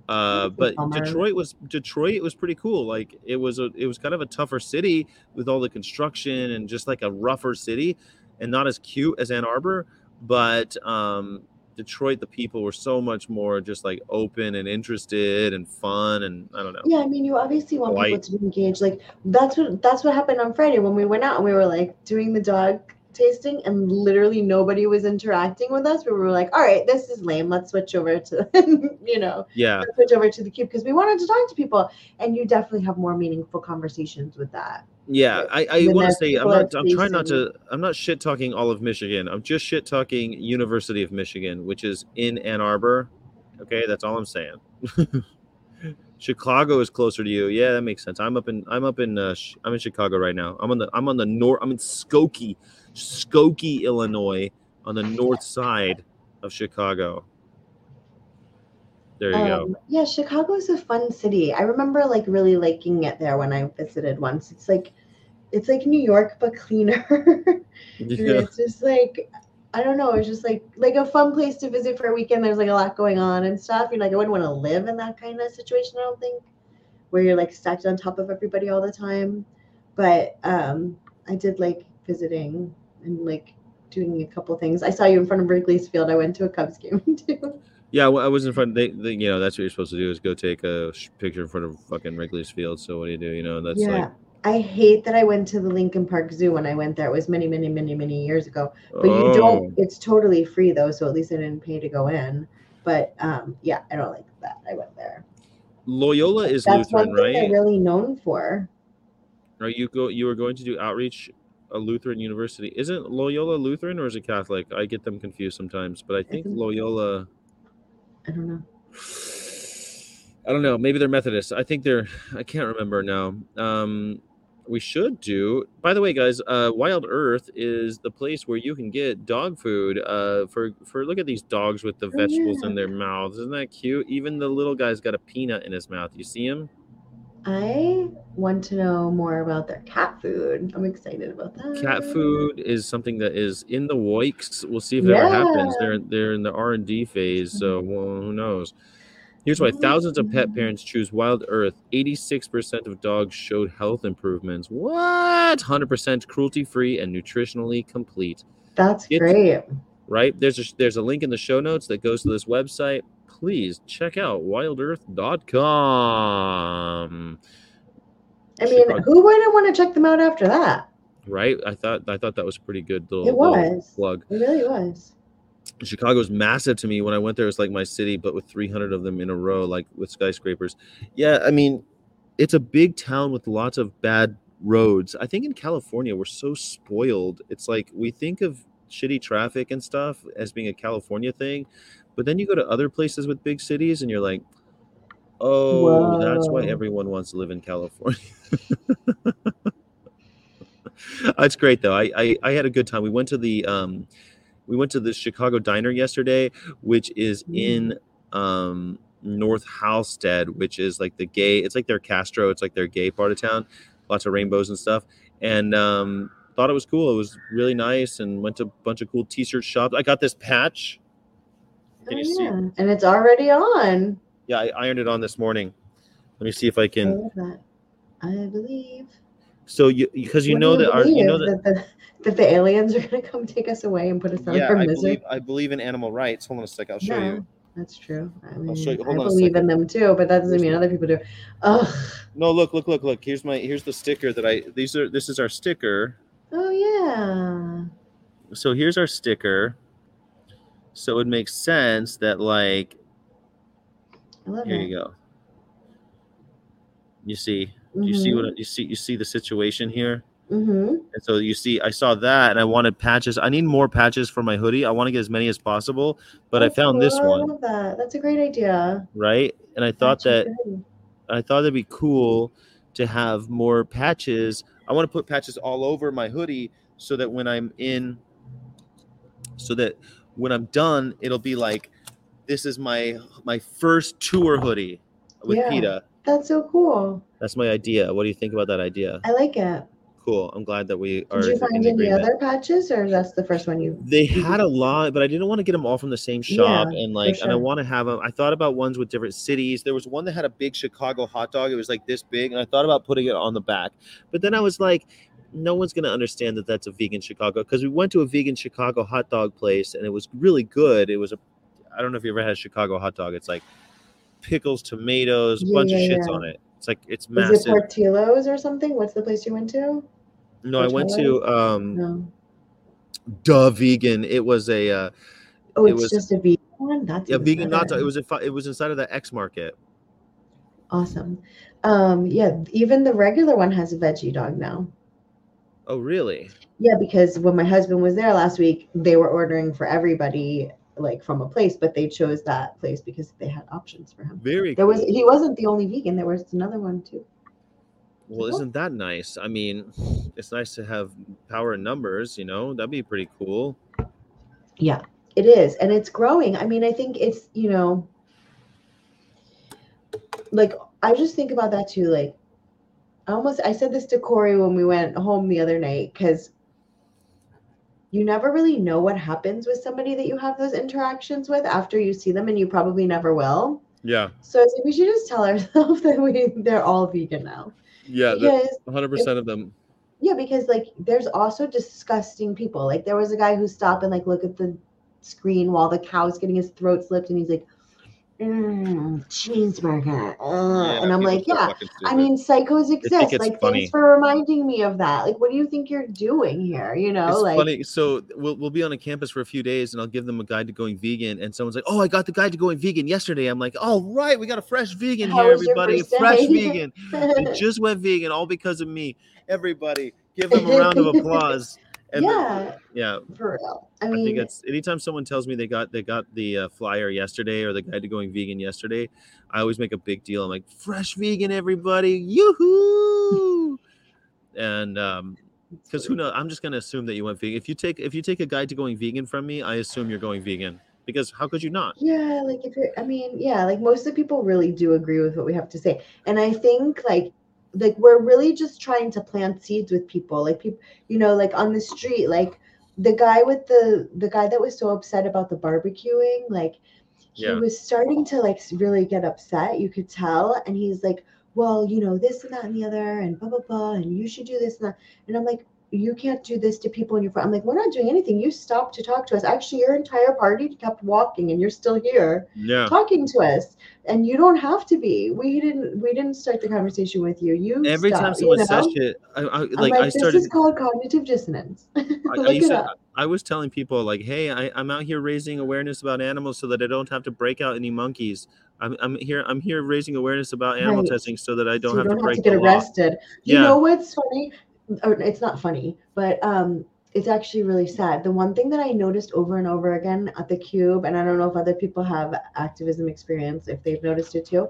Uh, but. Detroit was Detroit was pretty cool. Like it was a it was kind of a tougher city with all the construction and just like a rougher city, and not as cute as Ann Arbor. But um, Detroit, the people were so much more just like open and interested and fun, and I don't know. Yeah, I mean, you obviously want people to be engaged. Like that's what that's what happened on Friday when we went out and we were like doing the dog tasting, and literally nobody was interacting with us. We were like, all right, this is lame. Let's switch over to you know, Yeah, switch over to the cube because we wanted to talk to people, and you definitely have more meaningful conversations with that. Yeah, I, I want to say I'm not. I'm trying not to. I'm not shit talking all of Michigan. I'm just shit talking University of Michigan, which is in Ann Arbor. Okay, that's all I'm saying. Chicago is closer to you. Yeah, that makes sense. I'm up in. I'm up in. Uh, I'm in Chicago right now. I'm on the. I'm on the north. I'm in Skokie, Skokie, Illinois, on the north side of Chicago. There you go. Um, yeah, Chicago is a fun city. I remember like really liking it there when I visited once. It's like it's like New York but cleaner. Yeah. It's just like I don't know. It's just like like a fun place to visit for a weekend. There's like a lot going on and stuff. You're like I wouldn't want to live in that kind of situation. I don't think where you're like stacked on top of everybody all the time. But um, I did like visiting and like doing a couple things. I saw you in front of Wrigley's Field. I went to a Cubs game too. Yeah, well, I was in front. They, they, you know, that's what you're supposed to do is go take a sh- picture in front of fucking Wrigley's Field. So what do you do? You know, that's yeah. like, I hate that I went to the Lincoln Park Zoo when I went there. It was many, many, many, many years ago. But you oh, don't. It's totally free though, so at least I didn't pay to go in. But um, yeah, I don't like that. I went there. Loyola is That's Lutheran, one thing right? they're really known for. Are you go? You were going to do outreach a Lutheran university. Isn't Loyola Lutheran or is it Catholic? I get them confused sometimes, but I think- Loyola. I don't know. I don't know. Maybe they're Methodist. I think they're. I can't remember now. Um, we should do. By the way, guys, uh, Wild Earth is the place where you can get dog food. Uh, for for look at these dogs with the Oh, vegetables in their mouths. Isn't that cute? Even the little guy's got a peanut in his mouth. You see him? I want to know more about their cat food. I'm excited about that. Cat food is something that is in the works. We'll see if it ever happens. They're they're in the R and D phase, so mm-hmm. well, who knows? Here's why mm-hmm. thousands of pet mm-hmm. parents choose Wild Earth. 86% of dogs showed health improvements. What? 100% cruelty free and nutritionally complete. That's It's- great. Right? There's a, there's a link in the show notes that goes to this website. Please check out wildearth.com. I mean, Chicago- who wouldn't want to check them out after that? Right? I thought I thought that was pretty good little, It little was. plug. It really was. Chicago's massive to me. When I went there, it's like my city, but with 300 of them in a row, like with skyscrapers. Yeah, I mean, it's a big town with lots of bad roads. I think in California, we're so spoiled. It's like we think of shitty traffic and stuff as being a California thing, but then you go to other places with big cities and you're like, oh, that's why everyone wants to live in California. That's great though. I, I I had a good time. We went to the um we went to the Chicago Diner yesterday, which is in um North Halsted, which is like the gay. It's like their Castro. It's like their gay part of town. Lots of rainbows and stuff. And um thought it was cool. It was really nice, and went to a bunch of cool T-shirt shops. I got this patch. Can Oh, you see? yeah. And it's already on. Yeah, I ironed it on this morning. Let me see if I I can. Oh, love that. I believe. So you because you know that our you know that that the, that the aliens are going to come take us away and put us out yeah, I misery. believe I believe in animal rights. Hold on a sec, I'll show Yeah, you. That's true. I mean, show you- I hold a believe in them too, but that doesn't Here's mean other people do. Ugh. No, look, look, look, look. Here's my here's the sticker that I these are this is our sticker. Oh yeah. So here's our sticker. So it makes sense that like here you go. You see, you see what you see you see the situation here? Mm-hmm. And so you see, I saw that, and I wanted patches. I need more patches for my hoodie. I want to get as many as possible, but I found this I one, love that. That's a great idea. right? And I thought That's that. I thought that'd be cool to have more patches. I want to put patches all over my hoodie so that when I'm in, so that when I'm done, it'll be like, this is my my first tour hoodie with Yeah. PETA. That's so cool. That's my idea. What do you think about that idea? I like it. Cool. I'm glad that we are. Did you in find any other patches, or that's the first one you? They had a lot, but I didn't want to get them all from the same shop, Yeah, and like, and I want to have them. I thought about ones with different cities. There was one that had a big Chicago hot dog. It was like this big, and I thought about putting it on the back, but then I was like, no one's gonna understand that that's a vegan Chicago because we went to a vegan Chicago hot dog place, and it was really good. It was a, I don't know if you ever had a Chicago hot dog. It's like pickles, tomatoes, a Yeah, bunch of yeah, shits yeah. on it. It's like it's massive. Is it Portillo's or something? What's the place you went to? no, I went to um, No. Duh Vegan. It was a. Uh, Oh, It it's was- just a vegan one. That's Yeah, vegan natto. It was a, it was inside of the X Market. awesome. Um, yeah, even the regular one has a veggie dog now. Oh, really? Yeah, because when my husband was there last week, they were ordering for everybody like from a place, but they chose that place because they had options for him. Very. There was he wasn't the only vegan. There was another one too. Well, isn't that nice? I mean, it's nice to have power in numbers. You know, that'd be pretty cool. Yeah, it is, and it's growing. I mean, I think it's you know, like I just think about that too. Like, I almost I said this to Corey when we went home the other night because you never really know what happens with somebody that you have those interactions with after you see them, and you probably never will. Yeah. So like, we should just tell ourselves that we they're all vegan now Yeah. because Hundred percent of them. yeah, because like there's also disgusting people. Like there was a guy who stopped and like look at the screen while the cow's getting his throat slipped, and he's like, mm, cheeseburger. uh," and I'm like, yeah. I mean, psychos exist. Like, funny. thanks for reminding me of that. Like, what do you think you're doing here? You know, it's like, funny. So we'll we'll be on a campus for a few days, and I'll give them a guide to going vegan. And someone's like, "Oh, I got the guide to going vegan yesterday." I'm like, "Oh, right, we got a fresh vegan How here, everybody. Fresh vegan. They just went vegan, all because of me. Everybody, give them a round of applause. And yeah, yeah. for real. I I, mean, think it's anytime someone tells me they got they got the uh, flyer yesterday or the guide to going vegan yesterday, I always make a big deal. I'm like, fresh vegan, everybody, yoo-hoo! And um, because who knows? I'm just gonna assume that you went vegan. If you take if you take a guide to going vegan from me, I assume you're going vegan because how could you not? Yeah, like if you're, I mean, yeah, like most of the people really do agree with what we have to say. And I think like, like we're really just trying to plant seeds with people. Like people, you know, like on the street, like the guy with the, the guy that was so upset about the barbecuing, like he Yeah. was starting to like really get upset. You could tell. And he's like, well, you know, this and that and the other and blah, blah, blah. And you should do this and that. And I'm like, you can't do this to people in your front. I'm like, we're not doing anything. You stopped to talk to us. Actually, your entire party kept walking and you're still here Yeah. talking to us. And you don't have to be. We didn't we didn't start the conversation with you. You Every time stopped, you someone says know? shit, I, I I'm like, like, I this started. is called cognitive dissonance. I, I used to. I was telling people like, hey, I, I'm out here raising awareness about animals so that I don't have to break out any monkeys. I'm, I'm here. I'm here raising awareness about animal Right. testing so that I don't so you have don't to have break to get the law. arrested. You Yeah. know what's funny? Or it's not funny, but um it's actually really sad. The one thing that I noticed over and over again at the cube, and I don't know if other people have activism experience, if they've noticed it too,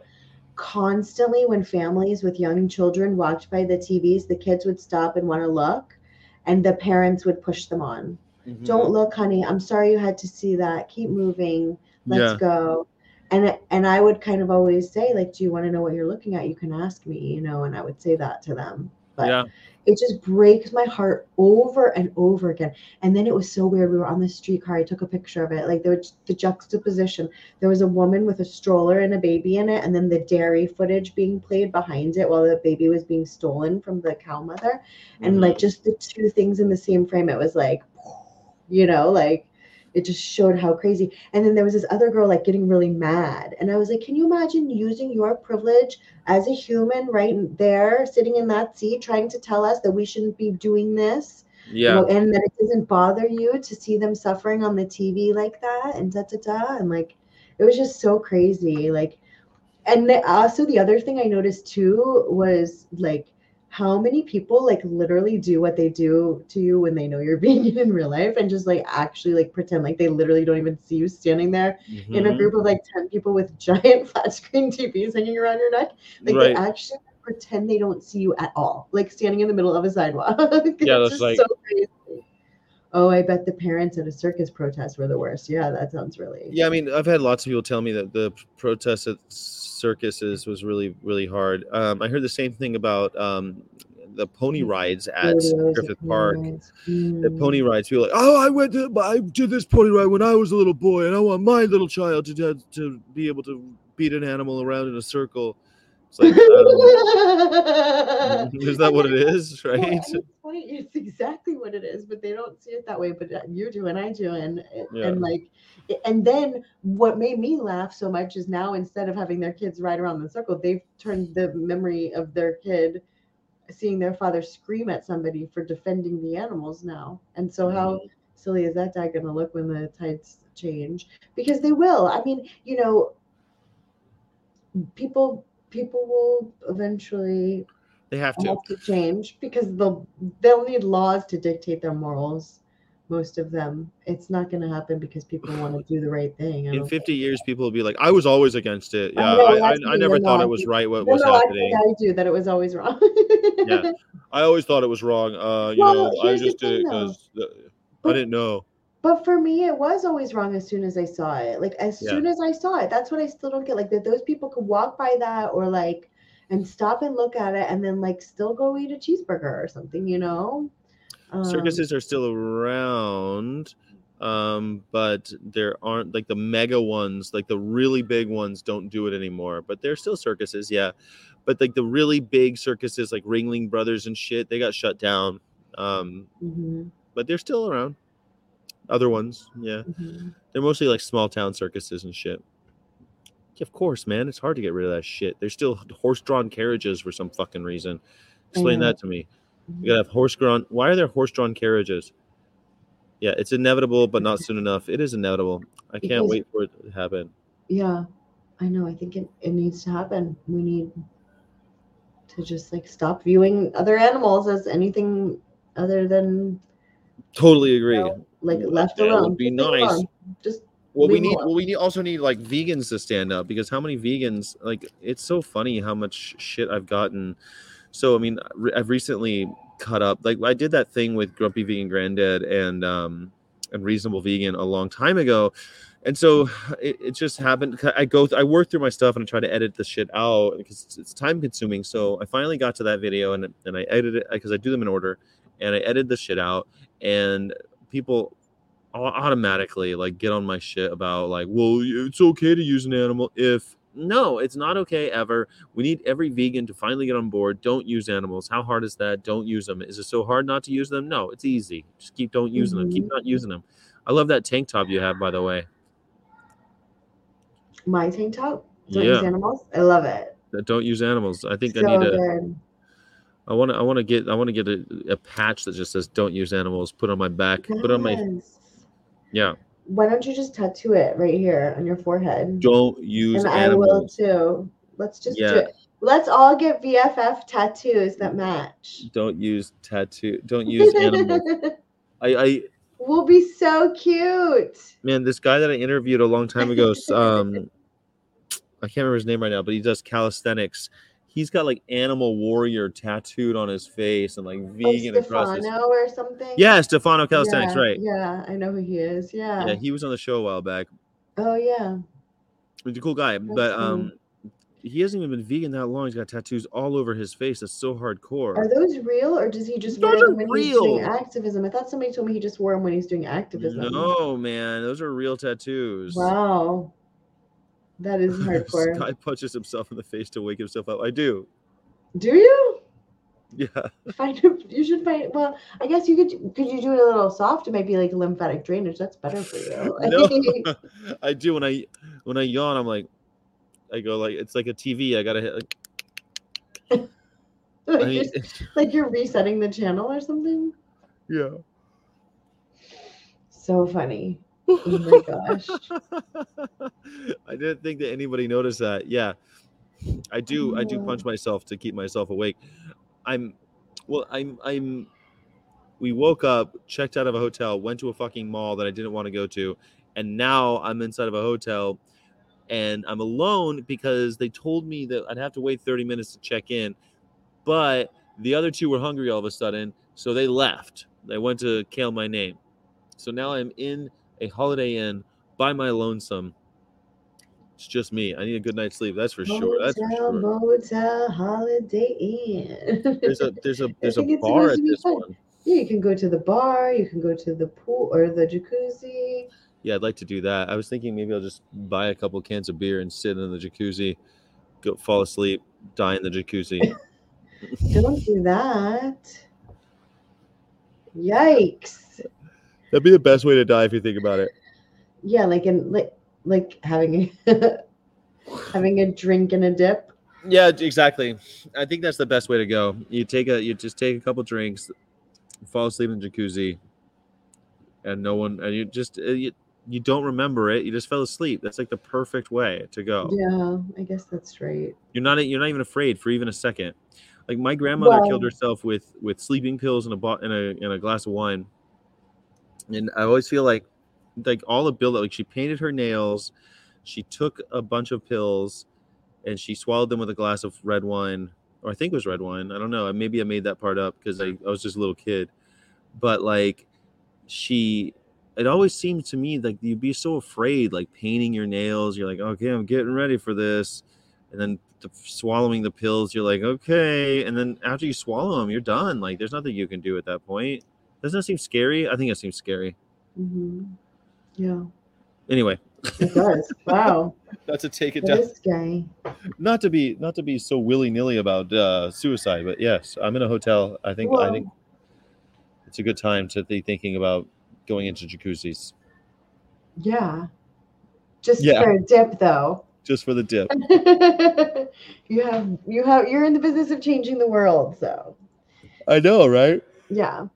constantly when families with young children walked by the TVs, the kids would stop and want to look, and the parents would push them on. Mhm. Don't look, honey. I'm sorry you had to see that. Keep moving. Let's Yeah. go. And and I would kind of always say, like, do you want to know what you're looking at? You can ask me, you know, and I would say that to them. But yeah. it just breaks my heart over and over again. And then it was so weird. We were on the streetcar. I took a picture of it. Like there was the juxtaposition. There was a woman with a stroller and a baby in it, and then the dairy footage being played behind it while the baby was being stolen from the cow mother. And Mhm. like just the two things in the same frame, it was like, you know, like it just showed how crazy. And then there was this other girl like getting really mad. And I was like, can you imagine using your privilege as a human right there, sitting in that seat, trying to tell us that we shouldn't be doing this? you yeah. know, and that it doesn't bother you to see them suffering on the TV like that and da da da. And like, it was just so crazy. Like, and the- also the other thing I noticed too was like how many people like literally do what they do to you when they know you're being in real life and just like actually like pretend like they literally don't even see you standing there in a Mhm. group of like 10 people with giant flat screen TVs hanging around your neck. Like Right. they actually pretend they don't see you at all, like standing in the middle of a sidewalk. Yeah, that's just like- so crazy. Oh, I bet the parents at a circus protest were the worst. Yeah, that sounds really. Yeah, I mean, I've had lots of people tell me that the protests at circuses was really, really hard. Um, I heard the same thing about um, the pony rides at Videos Griffith Park. parents. The Mm. pony rides, people like, oh, I went to, I did this pony ride when I was a little boy, and I want my little child to to, be able to beat an animal around in a circle. It's like, um, is that what it is, right? It's exactly what it is, but they don't see it that way. But uh, you do, and I do, and Yeah. and like, and then what made me laugh so much is now instead of having their kids ride around the circle, they've turned the memory of their kid seeing their father scream at somebody for defending the animals now. And so how Mm-hmm. silly is that dad going to look when the tides change? Because they will. I mean, you know, people people will eventually They have to. have to change because they'll they'll need laws to dictate their morals. Most of them, it's not going to happen because people want to do the right thing. I In don't 50 years, people will be like, I was always against it. I Yeah, know, I, I, I never thought it was right what No, was no, I happening. I do that. It was always wrong. Yeah. I always thought it was wrong. Uh, you Well, know, I just did it because I didn't know. But for me, it was always wrong as soon as I saw it. Like as Yeah. soon as I saw it, that's what I still don't get. Like that those people could walk by that or like and stop and look at it and then like still go eat a cheeseburger or something, you know? Um, Circuses are still around, um, but there aren't like the mega ones, like the really big ones, don't do it anymore. But they're still circuses, yeah. But like the really big circuses, like Ringling Brothers and shit, they got shut down. Um, mhm, but they're still around. Other ones, yeah. mhm. They're mostly like small town circuses and shit. Of course, man. It's hard to get rid of that shit. There's still horse drawn carriages for some fucking reason. Explain that to me. You mm-hmm. gotta have horse drawn. Why are there horse drawn carriages? Yeah, it's inevitable, but not soon enough. It is inevitable. I can't Because- wait for it to happen. Yeah, I know. I think it, it needs to happen. We need to just like stop viewing other animals as anything other than Totally agree. you know, like left that would alone. be Just nice. alone. Just Well, we need. Well, we need also need like vegans to stand up because how many vegans? Like, it's so funny how much shit I've gotten. So I mean, I've recently cut up. Like, I did that thing with Grumpy Vegan Granddad and um and Reasonable Vegan a long time ago, and so it, it just happened. I go, th- I work through my stuff and I try to edit the shit out because it's, it's time consuming. So I finally got to that video and and I edited it because I do them in order, and I edited the shit out and people automatically like get on my shit about like well it's okay to use an animal if no it's not okay ever. We need every vegan to finally get on board. Don't use animals. How hard is that? Don't use them is it so hard not to use them? No it's easy. Just keep don't using them keep mm-hmm. not using them i love that tank top you have by the way. My tank top. Don't Yeah. use animals. I love it. Uh, don't use animals. I think so i need to good. i want to i want to get i want to get a, a patch that just says don't use animals. Put on my back. Put on my Yes. Yeah Why don't you just tattoo it right here on your forehead? don't use and I will too. Let's just Yeah. do it. Let's all get VFF tattoos that match. don't use tattoo don't use animals i i we'll be so cute. man, this guy that I interviewed a long time ago, um, I can't remember his name right now, but he does calisthenics. He's got like animal warrior tattooed on his face and like Oh, vegan across his. Stefano or something. Yeah, Stefano Calisthenics, yeah, right? Yeah, I know who he is. Yeah. Yeah, he was on the show a while back. oh yeah. He's a cool guy, but funny. um, he hasn't even been vegan that long. He's got tattoos all over his face. That's so hardcore. Are those real, or does he just Those wear them when he's doing real. activism? I thought somebody told me he just wore them when he's doing activism. No, man, those are real tattoos. Wow, that is This hardcore. guy punches himself in the face to wake himself up. I do. Do you? Yeah. Find a, you should find. Well, I guess you could. Could you do it a little soft? It might be like lymphatic drainage. That's better for you. No, I do. When I when I yawn, I'm like, I go like it's like a TV. I gotta hit. Like, like, I you're, like you're resetting the channel or something. yeah. So funny. Oh my gosh. I didn't think that anybody noticed that. Yeah, I do. I do punch myself to keep myself awake. I'm, well, I'm, I'm. We woke up, checked out of a hotel, went to a fucking mall that I didn't want to go to, and now I'm inside of a hotel, and I'm alone because they told me that I'd have to wait 30 minutes to check in, but the other two were hungry all of a sudden, so they left. They went to kill my name. So now I'm in a Holiday Inn by my lonesome. It's just me. I need a good night's sleep. That's for sure. That's for Motel, sure. motel, Holiday Inn. There's a there's a there's a bar at this fun. one. yeah, you can go to the bar. You can go to the pool or the jacuzzi. Yeah, I'd like to do that. I was thinking maybe I'll just buy a couple cans of beer and sit in the jacuzzi, go fall asleep, die in the jacuzzi. Don't do that. Yikes. That'd be the best way to die if you think about it. Yeah, like in like like having a having a drink and a dip. Yeah, exactly. I think that's the best way to go. You take a you just take a couple drinks, fall asleep in the jacuzzi, and no one and you just uh, you, you don't remember it. You just fell asleep. That's like the perfect way to go. Yeah, I guess that's right. You're not you're not even afraid for even a second. Like my grandmother Well- killed herself with with sleeping pills and a bo- and a and a glass of wine. And I always feel like like all the build like she painted her nails, she took a bunch of pills, and she swallowed them with a glass of red wine, or I think it was red wine. I don't know. Maybe I made that part up because I, I was just a little kid. But like she it always seemed to me like you'd be so afraid, like painting your nails. You're like, okay, I'm getting ready for this, and then the, swallowing the pills. You're like, okay, and then after you swallow them, you're done. Like, there's nothing you can do at that point. Doesn't that seem scary? I think it seems scary. hmm Yeah, Anyway, it does. wow, not to take it that down, is scary. not to be not to be so willy nilly about uh, suicide, but yes, I'm in a hotel. I think I think it's a good time to be thinking about going into jacuzzis yeah. Just Yeah. for a dip, though. just for the dip. you have you have you're in the business of changing the world, so I know, right? yeah.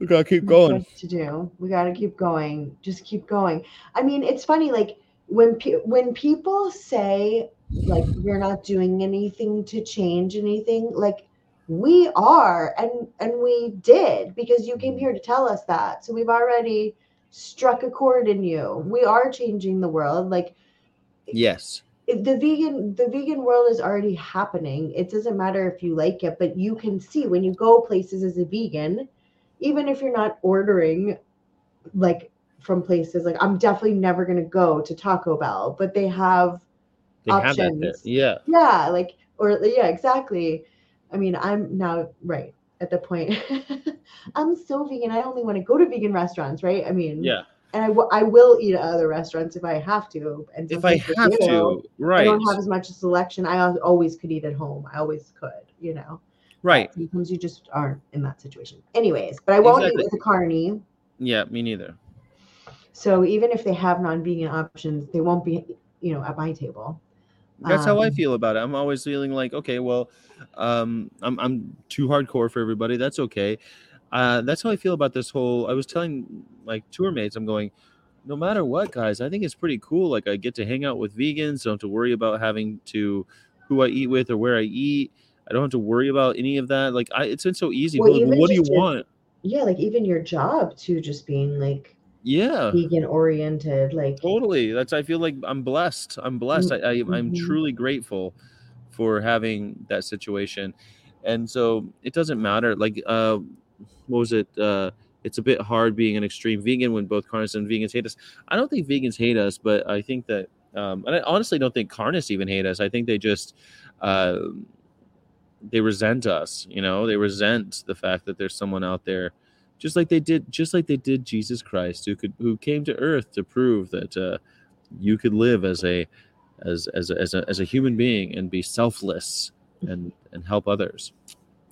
We gotta keep going. to do. We got to keep going. Just keep going. I mean, it's funny. Like when pe- when people say like we're not doing anything to change anything, like we are, and and we did because you came here to tell us that. So we've already struck a chord in you. We are changing the world. Like Yes. it- the vegan the vegan world is already happening it doesn't matter if you like it but you can see when you go places as a vegan even if you're not ordering like from places like i'm definitely never going to go to taco bell but they have They have. Options. Yeah. yeah like or yeah exactly i mean i'm now right at the point i'm so vegan i only want to go to vegan restaurants right i mean Yeah. and I, w- I will eat at other restaurants if i have to and If I have to, I don't have as much selection. I always could eat at home. I always could, you know. Right. Sometimes you just aren't in that situation. Anyways, but I won't Exactly. eat with a carny. Yeah, me neither. So even if they have non-vegan options, they won't be, you know, at my table. That's how I Um, feel about it. I'm always feeling like, okay, well, um, I'm I'm too hardcore for everybody. That's okay. Uh, that's how I feel about this whole. I was telling like tour mates, I'm going, no matter what, guys. I think it's pretty cool. Like I get to hang out with vegans. Don't have to worry about having to who I eat with or where I eat. I don't have to worry about any of that. Like I, it's been so easy. Well, like, what do you your- want? Yeah, like even your job too, just being like Yeah. vegan oriented, like Totally. That's I feel like I'm blessed. I'm blessed. I, I I'm mhm. truly grateful for having that situation. And so it doesn't matter. Like uh what was it? Uh it's a bit hard being an extreme vegan when both carnists and vegans hate us. I don't think vegans hate us, but I think that Um, and I honestly don't think carnists even hate us. I think they just uh, they resent us. You know, they resent the fact that there's someone out there, just like they did, just like they did Jesus Christ, who could who came to Earth to prove that uh, you could live as a as as a, as a as a human being and be selfless and and help others.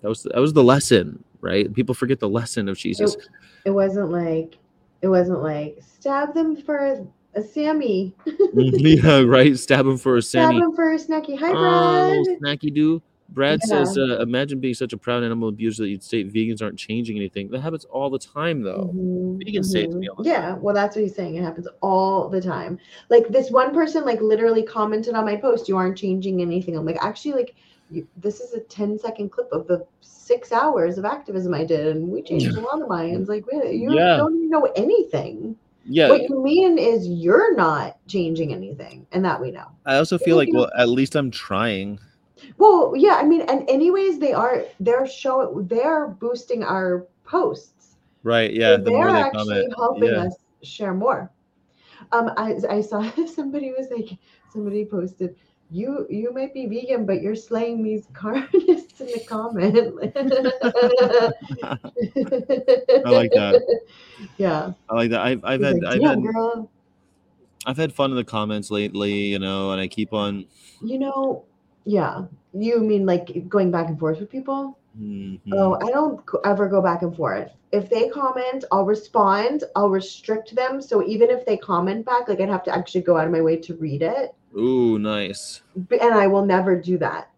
That was that was the lesson, right? People forget the lesson of Jesus. It, it wasn't like it wasn't like stab them for a Sammy. yeah, right. Stab him for a Sammy. Stab them for a snacky. Hi, Oh, Brad. snacky do. Brad Yeah. says, uh, "Imagine being such a proud animal abuser that you'd state vegans aren't changing anything. That happens all the time, though. Mhm, Vegans say it to me all the Yeah, well, that's what he's saying. It happens all the time. Like this one person, like literally commented on my post, "You aren't changing anything." I'm like, actually, like, you, this is a 10 second clip of the six hours of activism I did, and we changed a lot of minds. Like, you Yeah. don't even know anything. Yeah, What you mean is you're not changing anything, and that we know. I also feel like, well, at least I'm trying. Well, yeah, I mean, and anyways, they are they're showing they're boosting our posts. Right? Yeah. So The more they're they actually comment, helping yeah. us share more. Um, I I saw somebody was like somebody posted. You you might be vegan, but you're slaying these carnists in the comment. I like that. Yeah, I like that. I've I've He's had like, I've, had, girl. I've had fun in the comments lately, you know, and I keep on. You know, yeah. You mean like going back and forth with people? Mhm. Oh, I don't ever go back and forth. If they comment, I'll respond. I'll restrict them. So even if they comment back, like I'd have to actually go out of my way to read it. Ooh, nice. And I will never do that.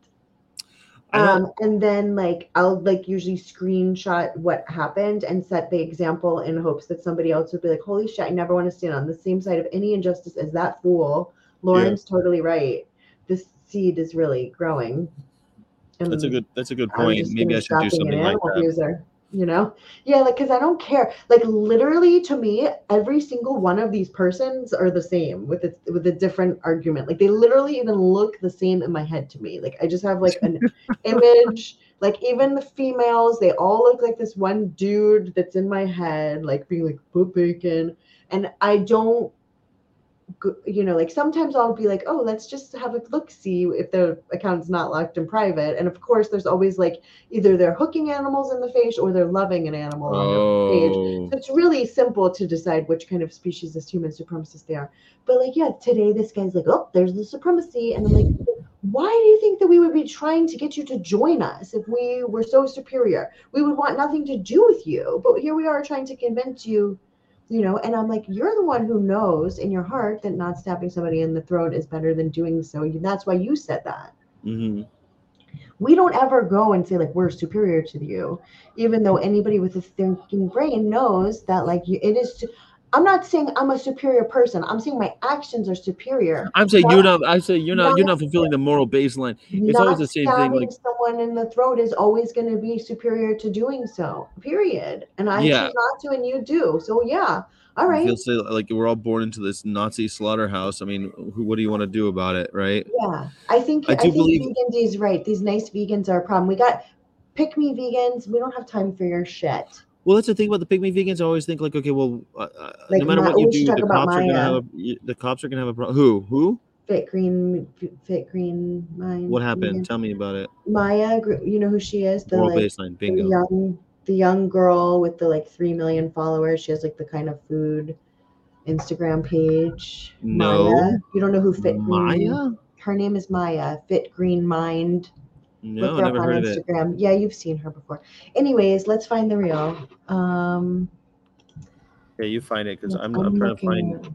Um, and then like I'll like usually screenshot what happened and set the example in hopes that somebody else would be like, "Holy shit! I never want to stand on the same side of any injustice as that fool." Lauren's totally right. Seed is really growing. And That's a good. That's a good point. Maybe I should do something like that. abuser, you know? Yeah, like because I don't care. Like literally, to me, every single one of these persons are the same with it with a different argument. Like they literally even look the same in my head to me. Like I just have like an image. Like even the females, they all look like this one dude that's in my head, like being like put bacon, and I don't. You know, like sometimes I'll be like, oh, let's just have a look, see if the account's not locked in private. And of course, there's always like either they're hooking animals in the face or they're loving an animal on their page. Oh, So it's really simple to decide which kind of species this human supremacist they are. But like, yeah, today this guy's like, oh, there's the supremacy. And I'm like, why do you think that we would be trying to get you to join us if we were so superior? We would want nothing to do with you. But here we are trying to convince you, you know, and I'm like, you're the one who knows in your heart that not stabbing somebody in the throat is better than doing so. That's why you said that hmm we don't ever go and say like we're superior to you even though anybody with a thinking brain knows that like you, it is su- i'm not saying i'm a superior person i'm saying my actions are superior I'm saying Not- you're not. I say you're not. You're not- not fulfilling the moral baseline. It's always the same thing, like- someone in the throat is always going to be superior to doing so period and i Yeah. choose not to and you do so yeah All right. Feel say like we're all born into this Nazi slaughterhouse. I mean, who, what do you want to do about it, right? Yeah, I think I I, do think believe- vegan D is right. These nice vegans are a problem. We got pick me vegans. We don't have time for your shit. Well, that's the thing about the pick me vegans. I always think like, okay, well, uh, uh, Like no matter Ma- what you do, the cops are gonna have a, the cops are gonna have a problem. Who? Who? Fit green, fit green mind. What happened? vegan. Tell me about it. Maya, you know who she is? The Moral like baseline. the Bingo. young, the young girl with the like three million followers. She has like the kind of food Instagram page. No. Maya. You don't know who Fit Green? Maya? Her name is Maya. Fit Green Mind. No, Look her I up never on heard of it. Yeah, you've seen her before. Anyways, let's find the reel. Um, Okay, you find it because I'm, I'm I'm trying to find at-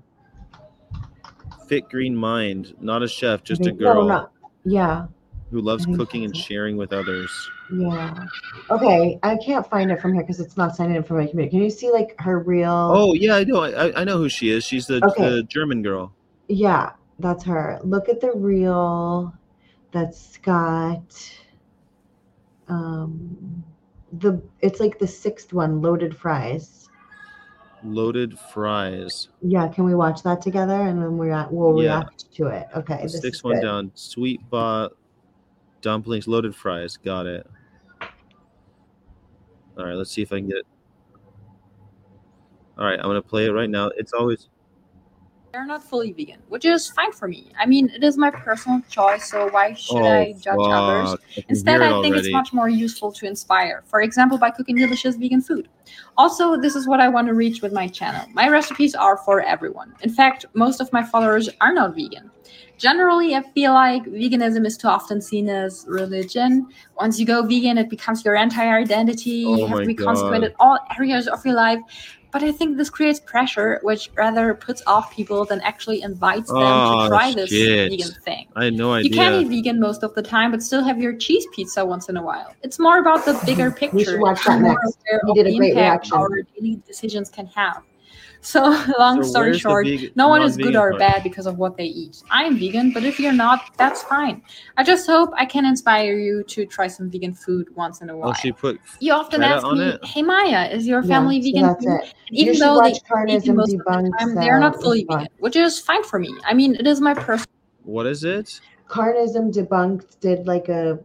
fit green mind, not a chef, just a No, girl not- yeah, who loves cooking and it. sharing with others. yeah. Okay, I can't find it from here because it's not signed in for my community. Can you see like her real? Oh yeah, I know. I, I know who she is. She's the, Okay. the German girl. yeah, that's her. Look at the reel. That's got um the it's like the sixth one, loaded fries. Loaded fries. Yeah, can we watch that together and then we we'll Yeah. react to it? Okay, The this sixth is one good. down. Sweet bot dumplings, loaded fries. Got it. All right, let's see if I can get. All right, I'm gonna play it right now. It's always they're not fully vegan, which is fine for me. I mean, it is my personal choice, so why should I judge others? Oh, fuck. Can Instead, I think it's much more useful to inspire. For example, by cooking delicious vegan food. Also, this is what I want to reach with my channel. My recipes are for everyone. In fact, most of my followers are not vegan. Generally, I feel like veganism is too often seen as religion. Once you go vegan, it becomes your entire identity. Oh you have to be God. consecrated in all areas of your life. But I think this creates pressure, which rather puts off people than actually invites them Oh, to try this shit. vegan thing. I had no You can idea. eat vegan most of the time, but still have your cheese pizza once in a while. It's more about the bigger picture. We should watch that next. aware You did a great impact reaction. Our daily decisions can have. So, long So story short, vegan- no one is good or part? bad because of what they eat. I'm vegan, but if you're not, that's fine. I just hope I can inspire you to try some vegan food once in a while. Oh, she put. you often ask on me, it? "Hey Maya, is your family so vegan?" that's too?" it. Even though they watch eat Carnism vegan most of the debunks. time, they are not uh, fully vegan, which is fine for me. I mean, it is my personal. What is it? Carnism debunked did like a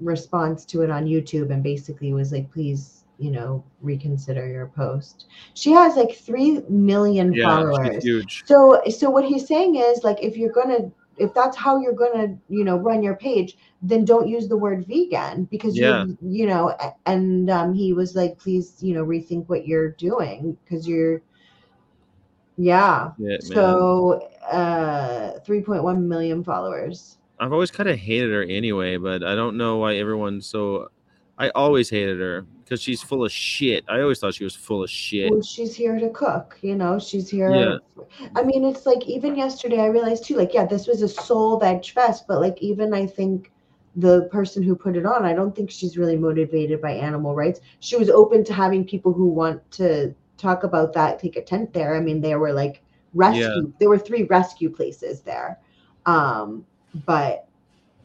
response to it on YouTube and basically was like, please, you know, reconsider your post. She has like three million Yeah, followers. huge. So so what he's saying is like if you're gonna if that's how you're gonna you know run your page, then don't use the word vegan because Yeah. you you know and um, he was like please you know rethink what you're doing because you're yeah Yeah, so uh 3.1 million followers I've always kind of hated her anyway, but I don't know why everyone's so. I always hated her because she's full of shit. I always thought she was full of shit. well, she's here to cook you know she's here Yeah. i mean it's like even yesterday i realized too like yeah this was a soul veg fest but like even i think the person who put it on i don't think she's really motivated by animal rights she was open to having people who want to talk about that take a tent there i mean there were like rescue Yeah. there were three rescue places there um but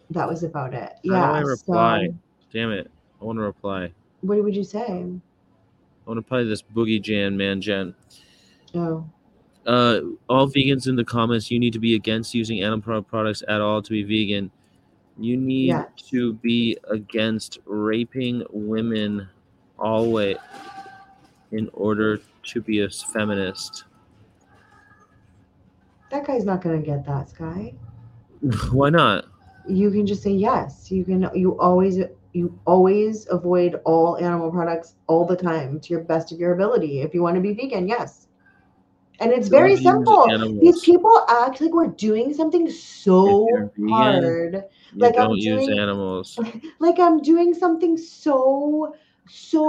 that was about it How do yeah I reply? so Damn it! I want to reply. what would you say I want to play this boogie Jan man Jen. oh Uh, all vegans in the comments, you need to be against using animal products at all to be vegan. You need Yes. to be against raping women always in order to be a feminist. that guy's not gonna get that sky Why not? you can just say yes you can you always you always avoid all animal products all the time to your best of your ability. If you want to be vegan yes. And it's very Don't simple. these people act like we're doing something so vegan, hard. like, I'm don't use doing- animals. like i'm doing something so so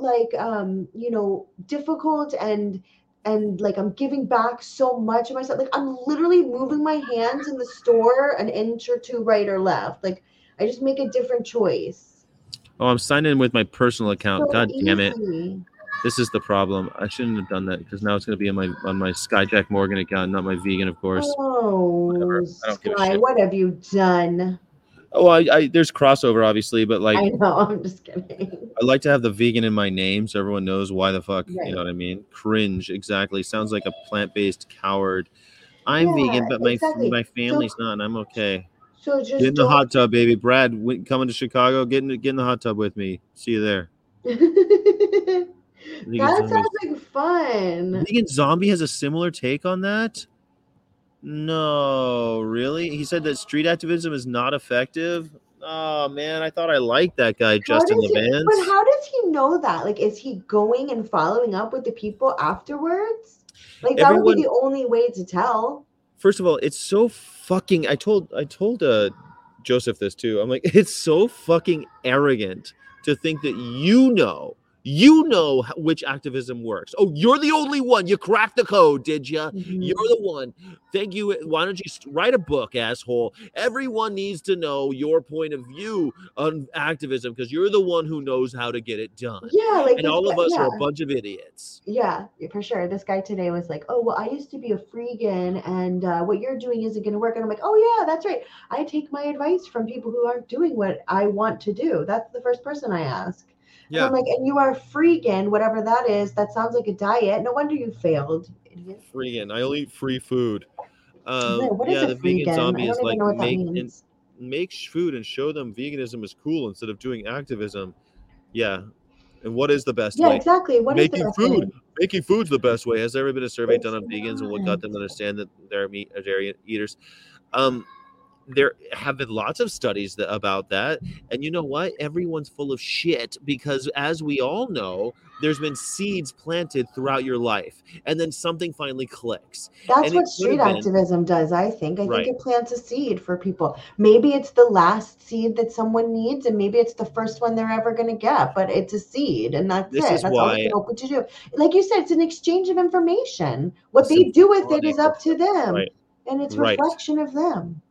like um you know difficult and and like i'm giving back so much of myself. Like i'm literally moving my hands in the store an inch or two right or left. Like i just make a different choice Oh, I'm signed in with my personal account. So God damn it! This is the problem. I shouldn't have done that because now it's going to be on my on my Skyjack Morgan account, not my vegan, of course. oh Whatever. I don't give a Sky, what have you done Oh, I, I there's crossover obviously, but like i know i'm just kidding I like to have the vegan in my name so everyone knows why the fuck. Right. You know what I mean? Cringe. Exactly. Sounds like a plant based coward. I'm Yeah, vegan, but my exactly. my family's not, and I'm okay. So just Get in the hot tub, baby. Brad, coming to Chicago. Get in, get in the hot tub with me. See you there. that sounds like fun Vegan Zombie has a similar take on that. No, really? He said that street activism is not effective. Oh man, I thought I liked that guy, Justin does he- Levans. But how does he know that? Like, is he going and following up with the people afterwards? Like, that would be the only way to tell. First of all, it's so fucking. I told I told uh, Joseph this too. I'm like, it's so fucking arrogant to think that you know, you know which activism works. Oh, you're the only one. You cracked the code, did you? You're the one. Thank you. Why don't you write a book, asshole? Everyone needs to know your point of view on activism because you're the one who knows how to get it done. Yeah, like And all of us yeah. are a bunch of idiots. Yeah, for sure. This guy today was like, "Oh, well, I used to be a freegan, and uh, what you're doing isn't going to work." And I'm like, "Oh yeah, that's right. I take my advice from people who aren't doing what I want to do. That's the first person I ask." And Yeah, I'm like, "And you are freegan, whatever that is. That sounds like a diet. No wonder you failed." idiot." freegan. I only eat free food. Um, Yeah, what is yeah, a the vegan zombie is like even know what that make and make food and show them veganism is cool instead of doing activism. Yeah, And what is the best Yeah, way? exactly. What is the Making best food. way? Making food's the best way. Has there ever been a survey It's done on vegans and what got them to understand that they're meat or dairy eaters? Um, there have been lots of studies that, about that, and you know what? Everyone's full of shit because, as we all know, there's been seeds planted throughout your life, and then something finally clicks. That's And what street activism does, I think. I Right. think it plants a seed for people. Maybe it's the last seed that someone needs, and maybe it's the first one they're ever going to get, but it's a seed, and that's This it. is That's all why- they can open to do. Like you said, it's an exchange of information. What they do with it is up to them, Right. and it's Right. reflection of them.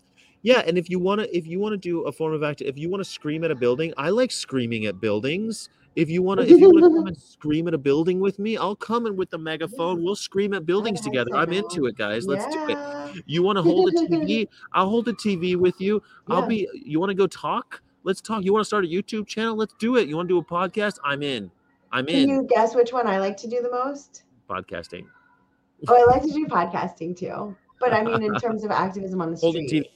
Yeah, and if you want to, if you want to do a form of act, if you want to scream at a building, I like screaming at buildings. If you want to, if you want to come and scream at a building with me, I'll come in with the megaphone. We'll scream at buildings oh, together. I I'm into it, guys. Let's do it. You want to hold a TV? I'll hold a TV with you. I'll Yeah. be. You want to go talk? Let's talk. You want to start a YouTube channel? Let's do it. You want to do a podcast? I'm in. I'm in. Can you guess which one I like to do the most? podcasting. Oh, I like to do podcasting too. But I mean, in terms of activism on the street.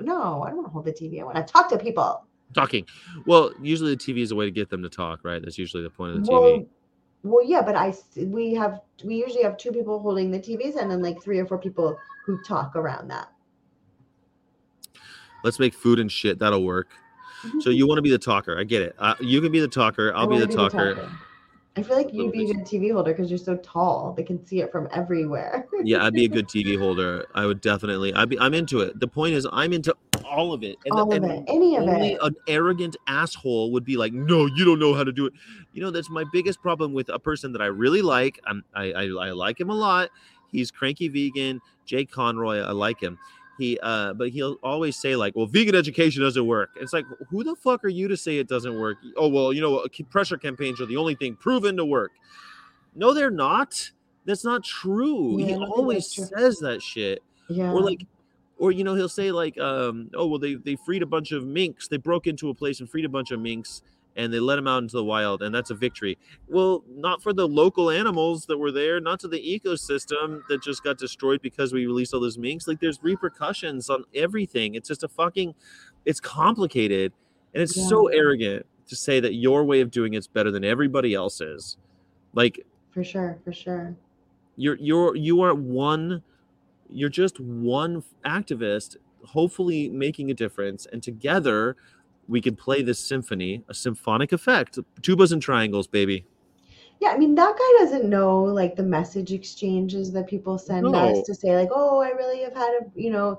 No, I don't want to hold the TV. I want to talk to people. Talking. Well, usually the TV is a way to get them to talk, right? That's usually the point of the TV. Well, yeah, but I we have we usually have two people holding the TVs and then like three or four people who talk around that. Let's make food and shit. That'll work. So you want to be the talker? I get it. Uh, you can be the talker. I'll be wanna the talker. I feel like you'd be a good TV holder because you're so tall. They can see it from everywhere. Yeah, I'd be a good TV holder. I would definitely. I'd be. I'm into it. The point is, I'm into all of it. And the- All of and it. Any of only it. an arrogant asshole would be like, "No, you don't know how to do it." You know, that's my biggest problem with a person that I really like. I'm, I, I I like him a lot. He's cranky vegan, Jake Conroy. I like him. He, uh, but he'll always say like, "Well, vegan education doesn't work." It's like, who the fuck are you to say it doesn't work? Oh well, you know, pressure campaigns are the only thing proven to work. No, they're not. That's not true. Yeah, he always says that shit Yeah. or like or you know he'll say like um oh well they they freed a bunch of minks they broke into a place and freed a bunch of minks and they let them out into the wild and that's a victory. Well not for the local animals that were there not to the ecosystem that just got destroyed because we released all those minks. Like there's repercussions on everything. It's just a fucking it's complicated and it's so arrogant to say that your way of doing it's better than everybody else's. Like for sure, for sure. you're you're you are one you're just one activist hopefully making a difference and together we could play this symphony a symphonic effect tubas and triangles baby Yeah, I mean that guy doesn't know like the message exchanges that people send No. us to say like, "Oh, I really have had a, you know."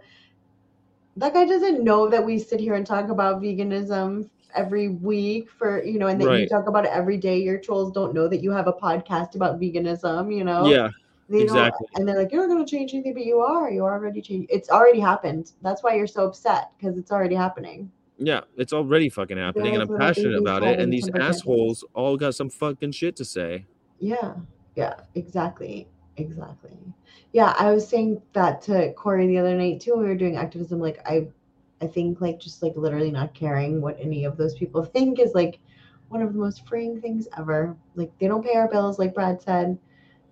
That guy doesn't know that we sit here and talk about veganism every week for, you know, and that you talk about it every day. Your trolls don't know that you have a podcast about veganism, you know. yeah They exactly. and they're like, "You're not going to change anything," but you are. You already changed. It's already happened. That's why you're so upset because it's already happening. Yeah it's already fucking happening and i'm passionate about it and these assholes all got some fucking shit to say Yeah, yeah, exactly, exactly. Yeah, I was saying that to Corey the other night too. when We were doing activism. Like, I, I think like just like literally not caring what any of those people think is like one of the most freeing things ever. Like, they don't pay our bills, like Brad said,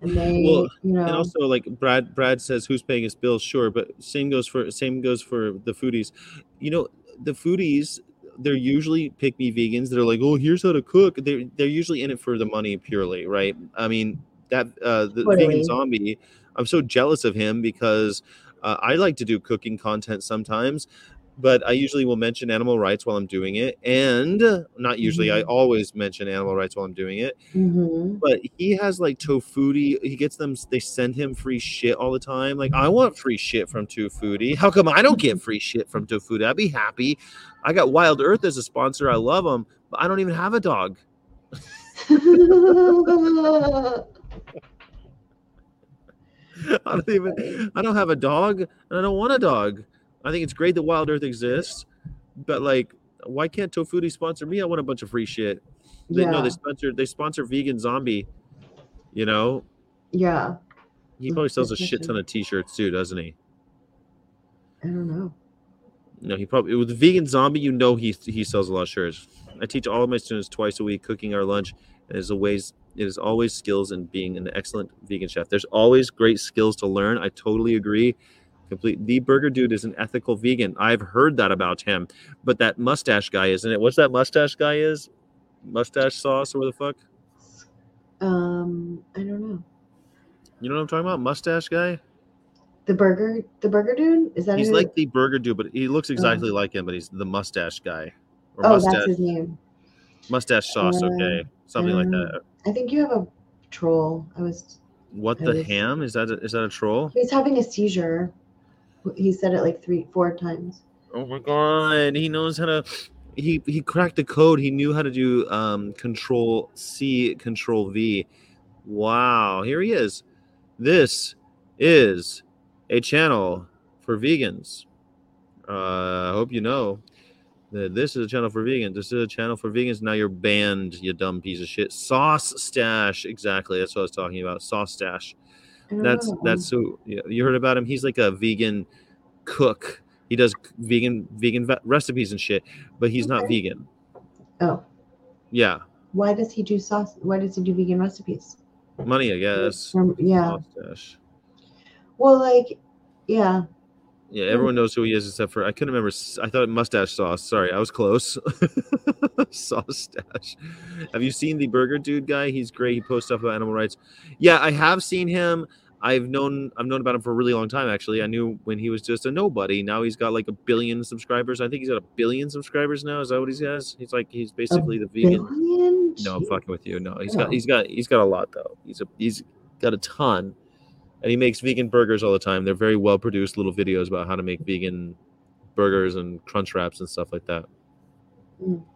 and they, Well, you know, and also like brad brad says who's paying his bills sure but same goes for same goes for the foodies you know the foodies they're usually pick me vegans. They're like oh here's how to cook. They're, they're usually in it for the money purely right? I mean that uh the Totally. vegan zombie i'm so jealous of him because uh, i like to do cooking content sometimes but i usually will mention animal rights while i'm doing it and uh, not usually i Mhm. always mention animal rights while i'm doing it mhm. but he has like Tofuti. He gets them. They send him free shit all the time. Like I want free shit from Tofuti. How come I don't get free shit from Tofuti? I'd be happy. I got Wild Earth as a sponsor. I love them, but I don't even have a dog. I don't even. I don't have a dog, and I don't want a dog. I think it's great that Wild Earth exists, but like, why can't Tofuti sponsor me? I want a bunch of free shit. They know yeah, they sponsor. They sponsor Vegan Zombie. You know, yeah. He probably sells a shit ton of t-shirts too, doesn't he? I don't know. No, he probably with vegan zombie. You know, he he sells a lot of shirts. I teach all of my students twice a week cooking our lunch. And it is always it is always skills in being an excellent vegan chef. There's always great skills to learn. I totally agree. Complete. The burger dude is an ethical vegan. I've heard that about him, but that mustache guy isn't it? What's that mustache guy is? Mustache sauce or the fuck? Um, I don't know. You know what I'm talking about? Mustache guy. The burger, the burger dude. Is that He's like the burger dude, but he looks exactly like him, but he's the mustache guy. Or Oh, mustache that's his name. mustache sauce, Uh, okay. Something like um, that. I think you have a troll. I was. What I the was- ham? Is that a, is that a troll? He's having a seizure. He said it like three, four times. Oh my god, he knows how to he he cracked the code. He knew how to do um control C, control V. Wow, here he is. This is a channel for vegans. Uh, I hope you know that this is a channel for vegans. This is a channel for vegans. Now you're banned, you dumb piece of shit. Sauce Stache, exactly. That's what I was talking about. Sauce Stache. That's that's oh. who yeah, you heard about him. He's like a vegan cook. He does vegan vegan ve- recipes and shit, but he's not vegan. Oh, Yeah, why does he do sauce? Why does he do vegan recipes? money, I guess. From, yeah. Mustache. Well, like, yeah. Yeah, hmm. everyone knows who he is except for I couldn't remember. I thought mustache sauce. Sorry, I was close. sauce stache. Have you seen the burger dude guy? He's great. He posts stuff about animal rights. Yeah, I have seen him. I've known I've known about him for a really long time. Actually, I knew when he was just a nobody. Now he's got like a billion subscribers. I think he's got a billion subscribers now. Is that what he has? He's like he's basically the vegan. Billion? No, I'm fucking with you. No, he's Oh. got he's got he's got a lot though. He's a he's got a ton, and he makes vegan burgers all the time. They're very well produced little videos about how to make vegan burgers and crunch wraps and stuff like that. Mm.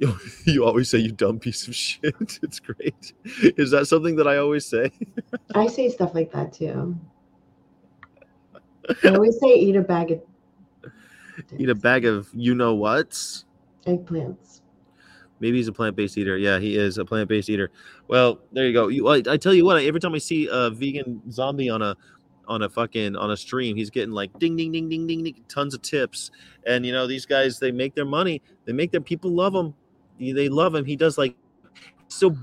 You, you always say you dumb piece of shit. It's great. Is that something that I always say? I say stuff like that too. I always say eat a bag of Eat a bag of you know what's. eggplants. Maybe he's a plant-based eater. Yeah, he is a plant-based eater. Well, there you go. You, I, I tell you what. Every time I see a vegan zombie on a on a fucking on a stream, he's getting like ding ding ding ding ding ding, tons of tips. And you know these guys, they make their money. They make their people love him. They love him. He does like so.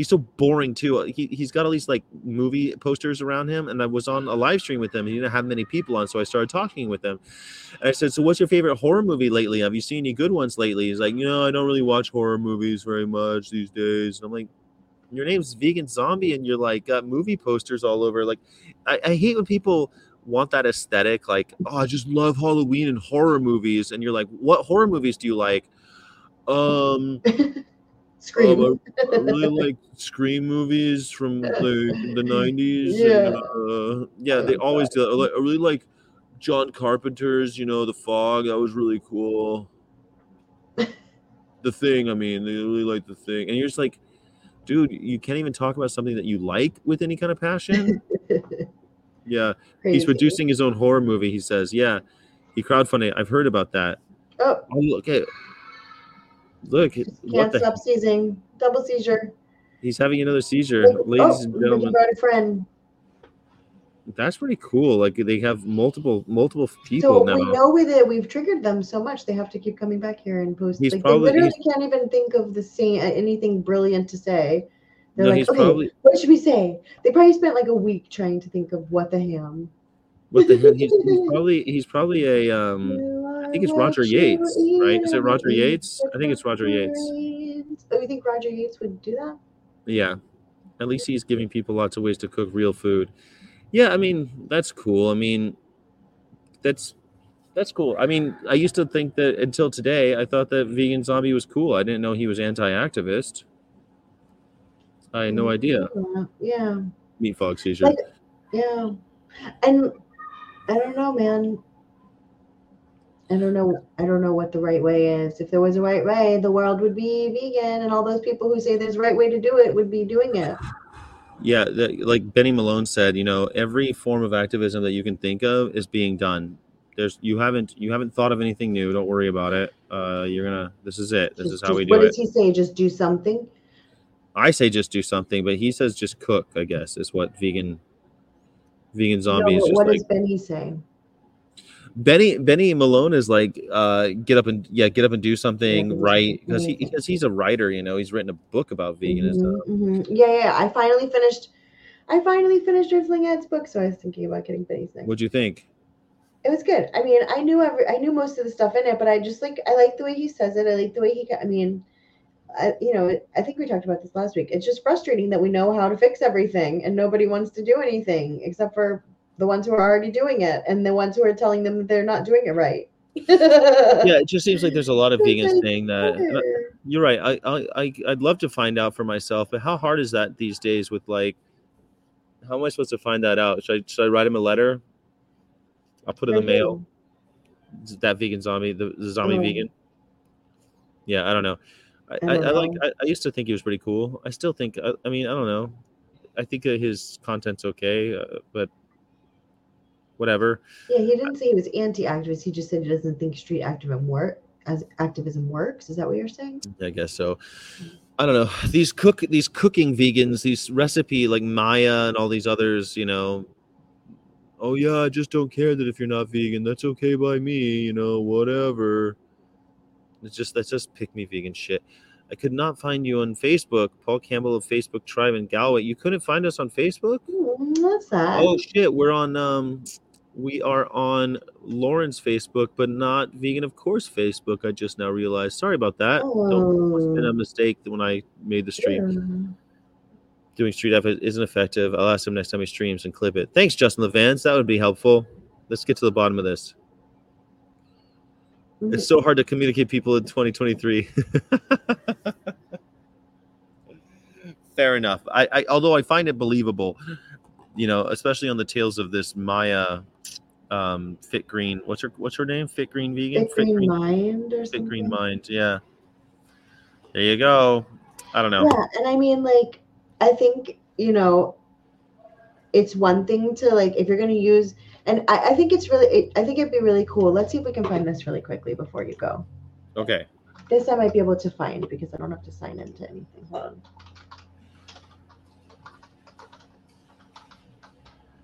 He's so boring too. He he's got all these like movie posters around him, and I was on a live stream with him. And he didn't have many people on, so I started talking with him. And I said, "So, what's your favorite horror movie lately? Have you seen any good ones lately?" He's like, "You know, I don't really watch horror movies very much these days." And I'm like, "Your name's Vegan Zombie, and you're like got movie posters all over. Like, I, I hate when people want that aesthetic. Like, oh, I just love Halloween and horror movies, and you're like, what horror movies do you like? Um, Scream. um, I, I really like Scream movies from like the '90s. Yeah. And, uh, yeah, they always do. That. I, like, I really like John Carpenter's. You know, The Fog. That was really cool. the Thing. I mean, they really like The Thing, and you're just like, dude, you can't even talk about something that you like with any kind of passion. yeah, he's producing his own horror movie. He says, yeah, he crowdfunded. I've heard about that. Oh, Oh, look at. Look, can't the stop seizing. Double seizure. He's having another seizure, Oh, ladies and oh, gentlemen. Brought a friend. That's pretty cool. Like they have multiple multiple people So now. we know with it, we've triggered them so much they have to keep coming back here and post. He's like probably- they literally can't even think of the same anything brilliant to say. They're No, like, okay, probably- what should we say? They probably spent like a week trying to think of what the ham. What the hell? He's, he's probably he's probably a um. I think it's Roger Yates, right? Is it Roger Yates? I think it's Roger Yates. Oh, you think Roger Yates would do that? Yeah. At least he's giving people lots of ways to cook real food. Yeah, I mean that's cool. I mean, that's that's cool. I mean, I used to think that until today, I thought that vegan zombie was cool. I didn't know he was anti-activist. I had no mm-hmm. idea. Yeah, Meat fog seizure. Like- yeah, and I don't know, man. I don't know. I don't know what the right way is. If there was a right way, the world would be vegan, and all those people who say there's a right way to do it would be doing it. Yeah, like Benny Malone said, you know, every form of activism that you can think of is being done. There's you haven't you haven't thought of anything new. Don't worry about it. Uh, you're gonna. This is it. This Just- is how just- we What do it. What does he say? Just do something. I say just do something, but he says just cook. I guess is what vegan vegan zombies. No, is but just what like. does Benny say? Benny Benny Malone is like uh, get up and yeah get up and do something Yeah, right because he because he's a writer. You know, he's written a book about veganism. Mhm, mhm. Yeah, yeah. I finally finished. I finally finished Earthling Ed's book, so I was thinking about getting Benny's next. What'd you think? It was good. I mean, I knew every, I knew most of the stuff in it, but I just like I like the way he says it. I like the way he. I mean, I, you know, I think we talked about this last week. It's just frustrating that we know how to fix everything and nobody wants to do anything except for the ones who are already doing it and the ones who are telling them they're not doing it right. Yeah, it just seems like there's a lot of vegans saying that. I-. You're right. I, I, I, I'd love to find out for myself, but how hard is that these days? With like, how am I supposed to find that out? Should I, should I write him a letter? I'll put it in the mail. That vegan zombie, the, the zombie Oh. vegan. Yeah, I don't know. I, I I, don't I like. know. I, I used to think he was pretty cool. I still think. I, I mean, I don't know. I think his content's okay, uh, but whatever. Yeah, he didn't say he was anti-activist. He just said he doesn't think street activism work as activism works. Is that what you're saying? I guess so. I don't know. These cook these cooking vegans, these recipe like Maya and all these others, you know. Oh yeah, I just don't care that if you're not vegan, that's okay by me, you know, whatever. It's just that's just pick me vegan shit. I could not find you on Facebook, Paul Campbell of Facebook Tribe in Galway. You couldn't find us on Facebook? Hmm, what's that? Oh shit, we're on um we are on Lauren's Facebook, but not Vegan of Course Facebook. I just now realized. Sorry about that. Don't, it's been a Oh, mistake when I made the stream. sure. Doing street F isn't effective. I'll ask him next time he streams and clip it. Thanks, Justin Levans. That would be helpful. Let's get to the bottom of this. Mm-hmm. It's so hard to communicate people in 2023. Fair enough. I, I although I find it believable, you know, especially on the tails of this Maya um fit green. What's her what's her name? Fit green vegan? Fit Green Mind or Fit something. green mind. Yeah. There you go. I don't know. Yeah, and I mean, like, I think you know, it's one thing to like if you're gonna use, and I, I think it's really, it, I think it'd be really cool. Let's see if we can find this really quickly before you go. Okay. This I might be able to find because I don't have to sign into anything. Hold on.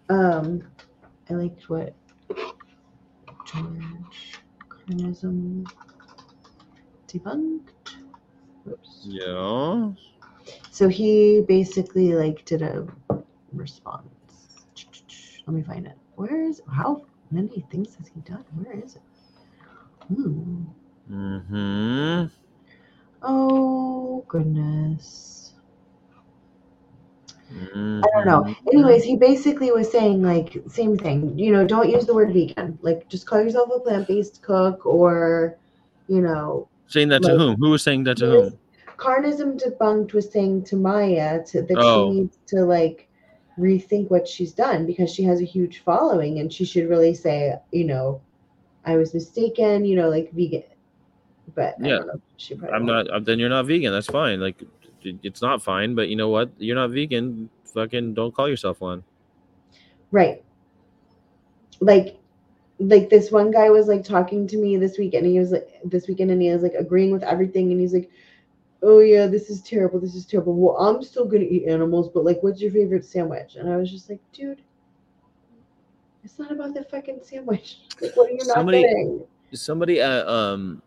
Um, I liked what Carnism debunked. Oops. Yeah. So he basically like did a response. Let me find it. Where is how many things has he done? Where is it? Hmm. Mm-hmm. Oh goodness. Mm-hmm. I don't know. Anyways, he basically was saying like same thing. You know, don't use the word vegan. Like just call yourself a plant-based cook or, you know, Saying that to like- whom? Who was saying that to whom? Carnism debunked was saying to Maya to, that Oh. she needs to like rethink what she's done because she has a huge following and she should really say, you know, I was mistaken, you know, like vegan. But I Yeah. don't know. She I'm won't. not. uh, Then you're not vegan. That's fine. Like, it- it's not fine. But you know what? You're not vegan. Fucking don't call yourself one. right. Like like this one guy was like talking to me this week and he was like this weekend and he was like agreeing with everything and he's like oh yeah this is terrible this is terrible well i'm still gonna eat animals but like what's your favorite sandwich and i was just like dude it's not about the fucking sandwich like what are you not Somebody- getting Somebody at um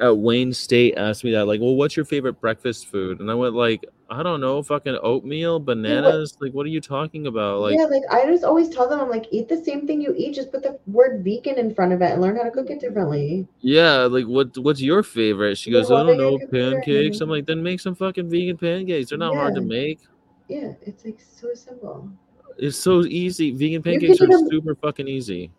at Wayne State asked me that. Like, well, what's your favorite breakfast food? And I went like, I don't know, fucking oatmeal, bananas. Like, what are you talking about? Like, yeah like i just always tell them i'm like eat the same thing you eat just put the word vegan in front of it and learn how to cook it differently yeah, like what? What's your favorite? She Yeah, goes, oh, I don't know, pancakes. I'm like, then make some fucking vegan pancakes. They're not hard to make. yeah it's like so simple It's so easy. Vegan pancakes are them- super fucking easy.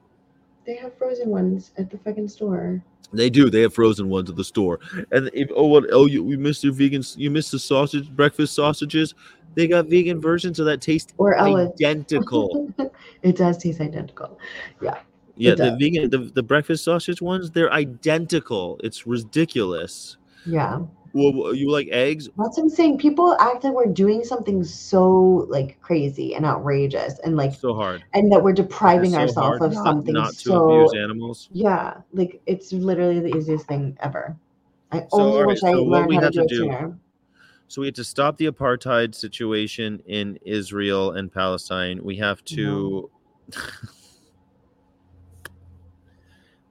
they have frozen ones at the fucking store They do. They have frozen ones at the store. And if oh what oh you we missed your vegan you missed the sausage breakfast sausages. They got vegan versions of that taste or oh, identical. it does taste identical. yeah, Yeah, the vegan the, the breakfast sausage ones they're identical. It's ridiculous. Yeah. Well, you like eggs? That's what I'm saying. People act like we're doing something so like crazy and outrageous and like So hard. and that we're depriving so ourselves of not- something not to so abuse animals. yeah, like it's literally the easiest thing ever. I So, only alright, wish I so what learned we how to have do to it do- sooner. So we have to stop the apartheid situation in Israel and Palestine. We have to.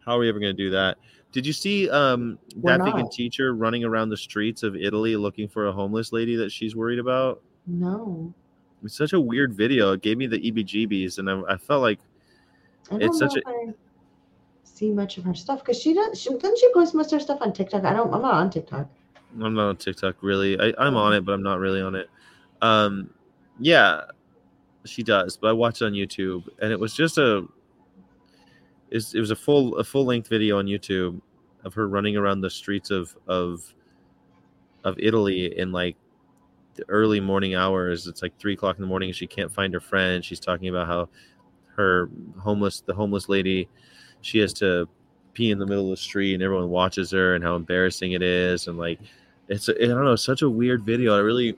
How are we ever going to do that? Did you see um, We're that vegan teacher running around the streets of Italy looking for a homeless lady that she's worried about? No. It's such a weird video. It gave me the EBGBs, and I, I felt like I It's such if I see much of her stuff because she does. She, doesn't she post most of her stuff on TikTok? I don't. I'm not on TikTok. I'm not on TikTok really. I, I'm on it, but I'm not really on it. Um, yeah, she does, but I watched on YouTube, and it was just a. It's, it was a full a full length video on YouTube of her running around the streets of of of Italy in like the early morning hours. It's like three o'clock in the morning. and She can't find her friend. She's talking about how her homeless the homeless lady she has to pee in the middle of the street and everyone watches her and how embarrassing it is and like it's I don't know such a weird video. I really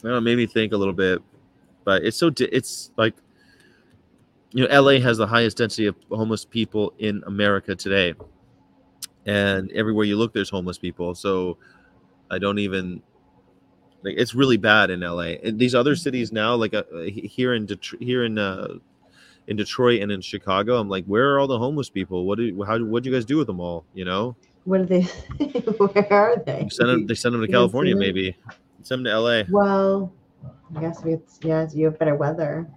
I don't know, it made me think a little bit, but it's so it's like you know LA has the highest density of homeless people in America today, and everywhere you look there's homeless people. So I don't even like it's really bad in LA. And these other cities now, like uh, here in Detroit, here in uh, in Detroit and in Chicago, I'm like, where are all the homeless people? What do how what do you guys do with them all? You know, What are they? Where are they? send them, they send them to You California, maybe send them to LA. Well, I guess it's yeah. You have better weather.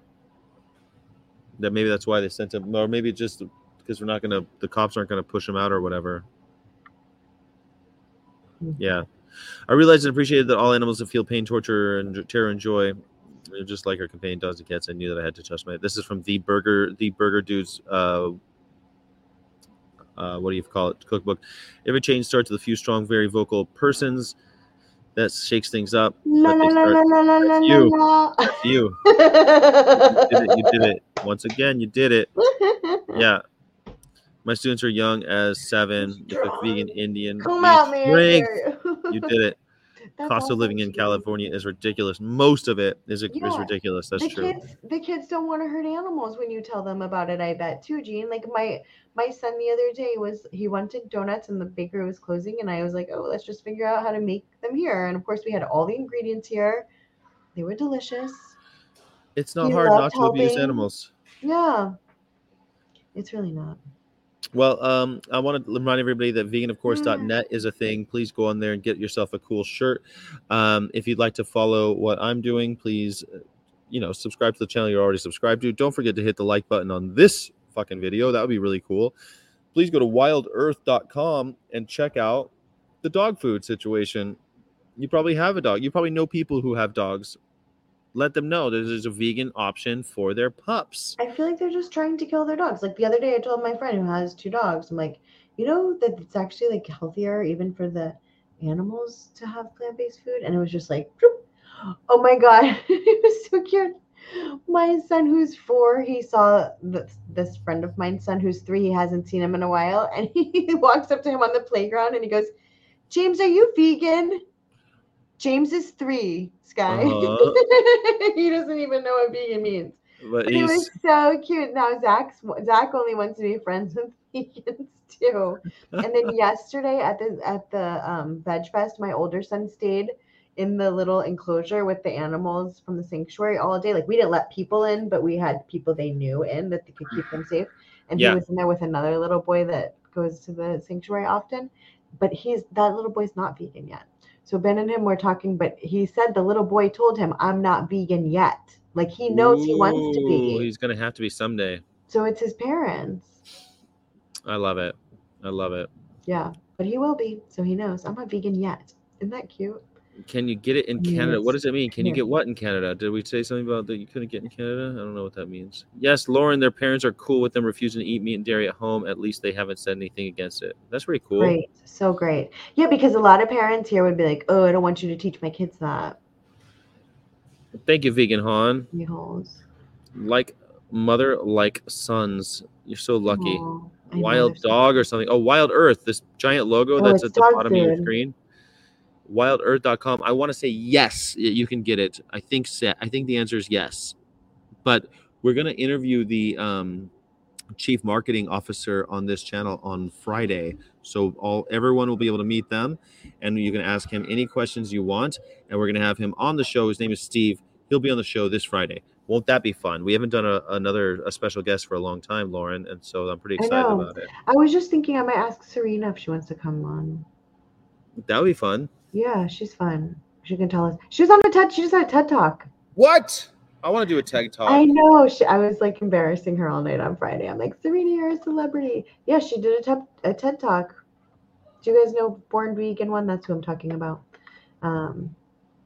That maybe that's why they sent him, or maybe just because we're not gonna, the cops aren't gonna push him out or whatever. Hmm. Yeah, I realized and appreciated that all animals that feel pain, torture, and terror and joy, just like our companion dogs and cats. I knew that I had to trust my. This is from the burger, the burger dudes. Uh, uh, what do you call it? Cookbook. Every change starts with a few strong, very vocal persons. That shakes things up. La la start- la That's you. That's you. You did it. You did it. Once again, you did it. Yeah. My students are young as seven. Vegan Indian. Come out, man. You did it. That's Cost of living in California is ridiculous. Most of it is, is ridiculous. That's the true. kids the kids don't want to hurt animals when you tell them about it i bet too gene like my my son the other day was he wanted donuts and the bakery was closing and i was like oh let's just figure out how to make them here and of course we had all the ingredients here they were delicious It's not he hard not to abuse animals. yeah it's really not Well, um, I want to remind everybody that veganofcourse.net is a thing. Please go on there and get yourself a cool shirt. Um, if you'd like to follow what I'm doing, please, uh, you know, subscribe to the channel you're already subscribed to. Don't forget to hit the like button on this fucking video. That would be really cool. Please go to wildearth.com and check out the dog food situation. You probably have a dog. You probably know people who have dogs. Let them know that there's a vegan option for their pups. i feel like they're just trying to kill their dogs. Like the other day i told my friend who has two dogs i'm like you know that it's actually like healthier even for the animals to have plant-based food? And it was just like oh my god. It was so cute. My son who's four he saw this, this friend of mine's son who's three he hasn't seen him in a while and he walks up to him on the playground and he goes james are you vegan james is three sky Uh-huh. he doesn't even know what vegan means But but he's was so cute. Now Zach's Zach only wants to be friends with vegans too. And then yesterday at the at the um, Veg Fest, my older son stayed in the little enclosure with the animals from the sanctuary all day. Like we didn't let people in, but we had people they knew in that they could keep them safe. And Yeah. he was in there with another little boy that goes to the sanctuary often. But he's that little boy's not vegan yet. So Ben and him were talking, but he said the little boy told him, "I'm not vegan yet." Like he knows he wants to be. He's gonna have to be someday. So it's his parents. I love it. I love it. Yeah, but he will be. So he knows I'm not vegan yet. Isn't that cute? Can you get it in Canada? What does it mean? Can you get what in Canada? Did we say something about that you couldn't get in Canada? I don't know what that means. Yes, Lauren, their parents are cool with them refusing to eat meat and dairy at home. At least they haven't said anything against it. That's pretty cool. Great. So great. Yeah, because a lot of parents here would be like, oh, I don't want you to teach my kids that. Thank you, Vegan Han. Like mother, like sons. You're so lucky. Aw, I know, Wild so dog or something. Oh, Wild Earth, this giant logo Oh, that's at the bottom of your screen. Wildearth.com. I want to say yes, you can get it. I think I think the answer is yes. But we're going to interview the um, chief marketing officer on this channel on Friday. So all everyone will be able to meet them and you can ask him any questions you want and we're going to have him on the show. His name is Steve. He'll be on the show this Friday. Won't that be fun? We haven't done a, another a special guest for a long time, Lauren, and so I'm pretty excited about it. I was just thinking I might ask Serena if she wants to come on. That would be fun. Yeah, she's fun. She can tell us. She was on a TED. She just had a TED talk. What? I want to do a TED talk. I know. She, I was like embarrassing her all night on Friday. I'm like, Serena, you're a celebrity. Yeah, she did a TED, a TED talk. Do you guys know Born Vegan one? That's who I'm talking about. Um,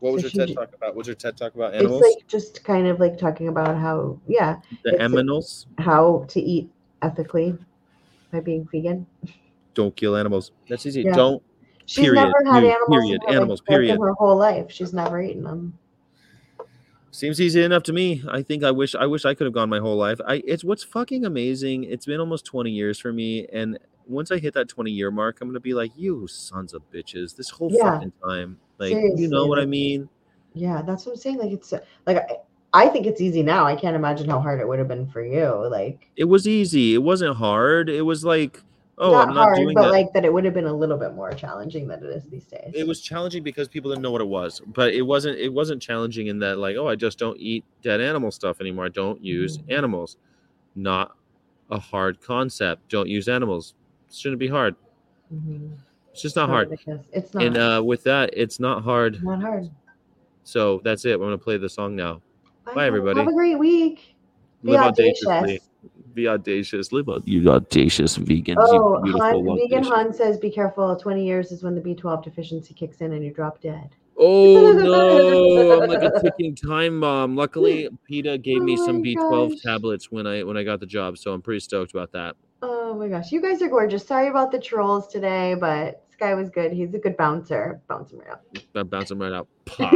What was So your TED j- talk about? Was your TED talk about animals? it's like just kind of like talking about how, yeah, the it's a- aminals? how to eat ethically by being vegan. Don't kill animals. That's easy. Yeah. Don't. She's Period. never had animals. period. in her, Animals, period. Her whole life, she's never eaten them. Seems easy enough to me. I think I wish I wish I could have gone my whole life. I it's what's fucking amazing. It's been almost 20 years for me and once I hit that 20 year mark, I'm gonna be like, you sons of bitches, this whole Yeah. fucking time. Like, you know what I mean? Yeah, that's what I'm saying. Like it's like I, I think it's easy now. I can't imagine how hard it would have been for you. Like It was easy. It wasn't hard. It was like, oh, not I'm not hard, doing but that. like that it would have been a little bit more challenging than it is these days. it was challenging because people didn't know what it was but it wasn't it wasn't challenging in that like oh i just don't eat dead animal stuff anymore i don't use Mhm. animals not a hard concept don't use animals shouldn't be hard Mhm. it's just not hard It's not. and uh with that it's not hard not hard. so that's it i'm gonna play the song now Bye, everybody. Have a great week. Be live audacious. audaciously be audacious live out you audacious vegans Oh, you beautiful Han, vegan audacious- Han says, "Be careful. Twenty years is when the B12 deficiency kicks in and you drop dead." Oh no! I'm like a ticking time bomb. Luckily, PETA gave me Oh some B12 gosh. tablets when I when I got the job, so I'm pretty stoked about that. Oh my gosh, you guys are gorgeous. Sorry about the trolls today, but this guy was good. He's a good bouncer. Bounce him right up. I'm bouncing right out. Pop,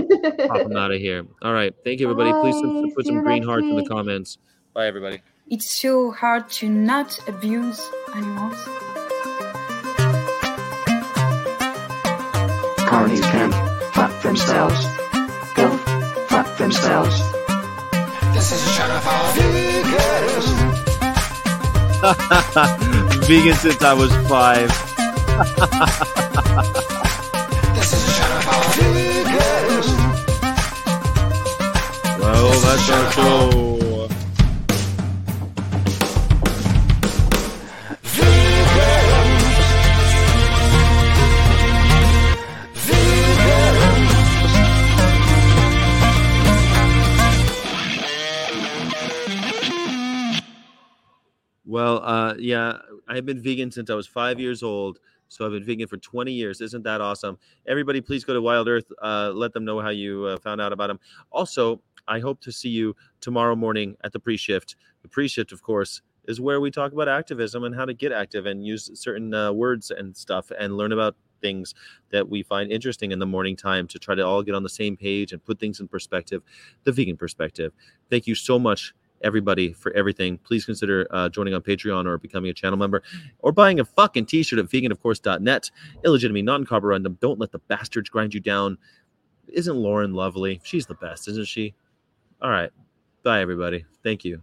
pop them out of here. All right, thank you everybody. Please put See some green next hearts in the comments. Bye everybody. It's so hard to not abuse animals. Carnies can fuck themselves. Go fuck themselves. This is a shout out for vegans. Vegan since I was five. This is a shout out for vegans. Well, oh, that's our show. Well, uh, yeah, I've been vegan since I was five years old. So I've been vegan for 20 years. Isn't that awesome? Everybody, please go to Wild Earth. Uh, let them know how you uh, found out about them. Also, I hope to see you tomorrow morning at the pre shift. The pre shift, of course, is where we talk about activism and how to get active and use certain uh, words and stuff and learn about things that we find interesting in the morning time to try to all get on the same page and put things in perspective, the vegan perspective. Thank you so much everybody for everything. Please consider uh, joining on Patreon or becoming a channel member or buying a fucking t-shirt at veganofcourse.net. Illegitimate, non-carborundum. Don't let the bastards grind you down. Isn't Lauren lovely? She's the best, isn't she? All right. Bye, everybody. Thank you.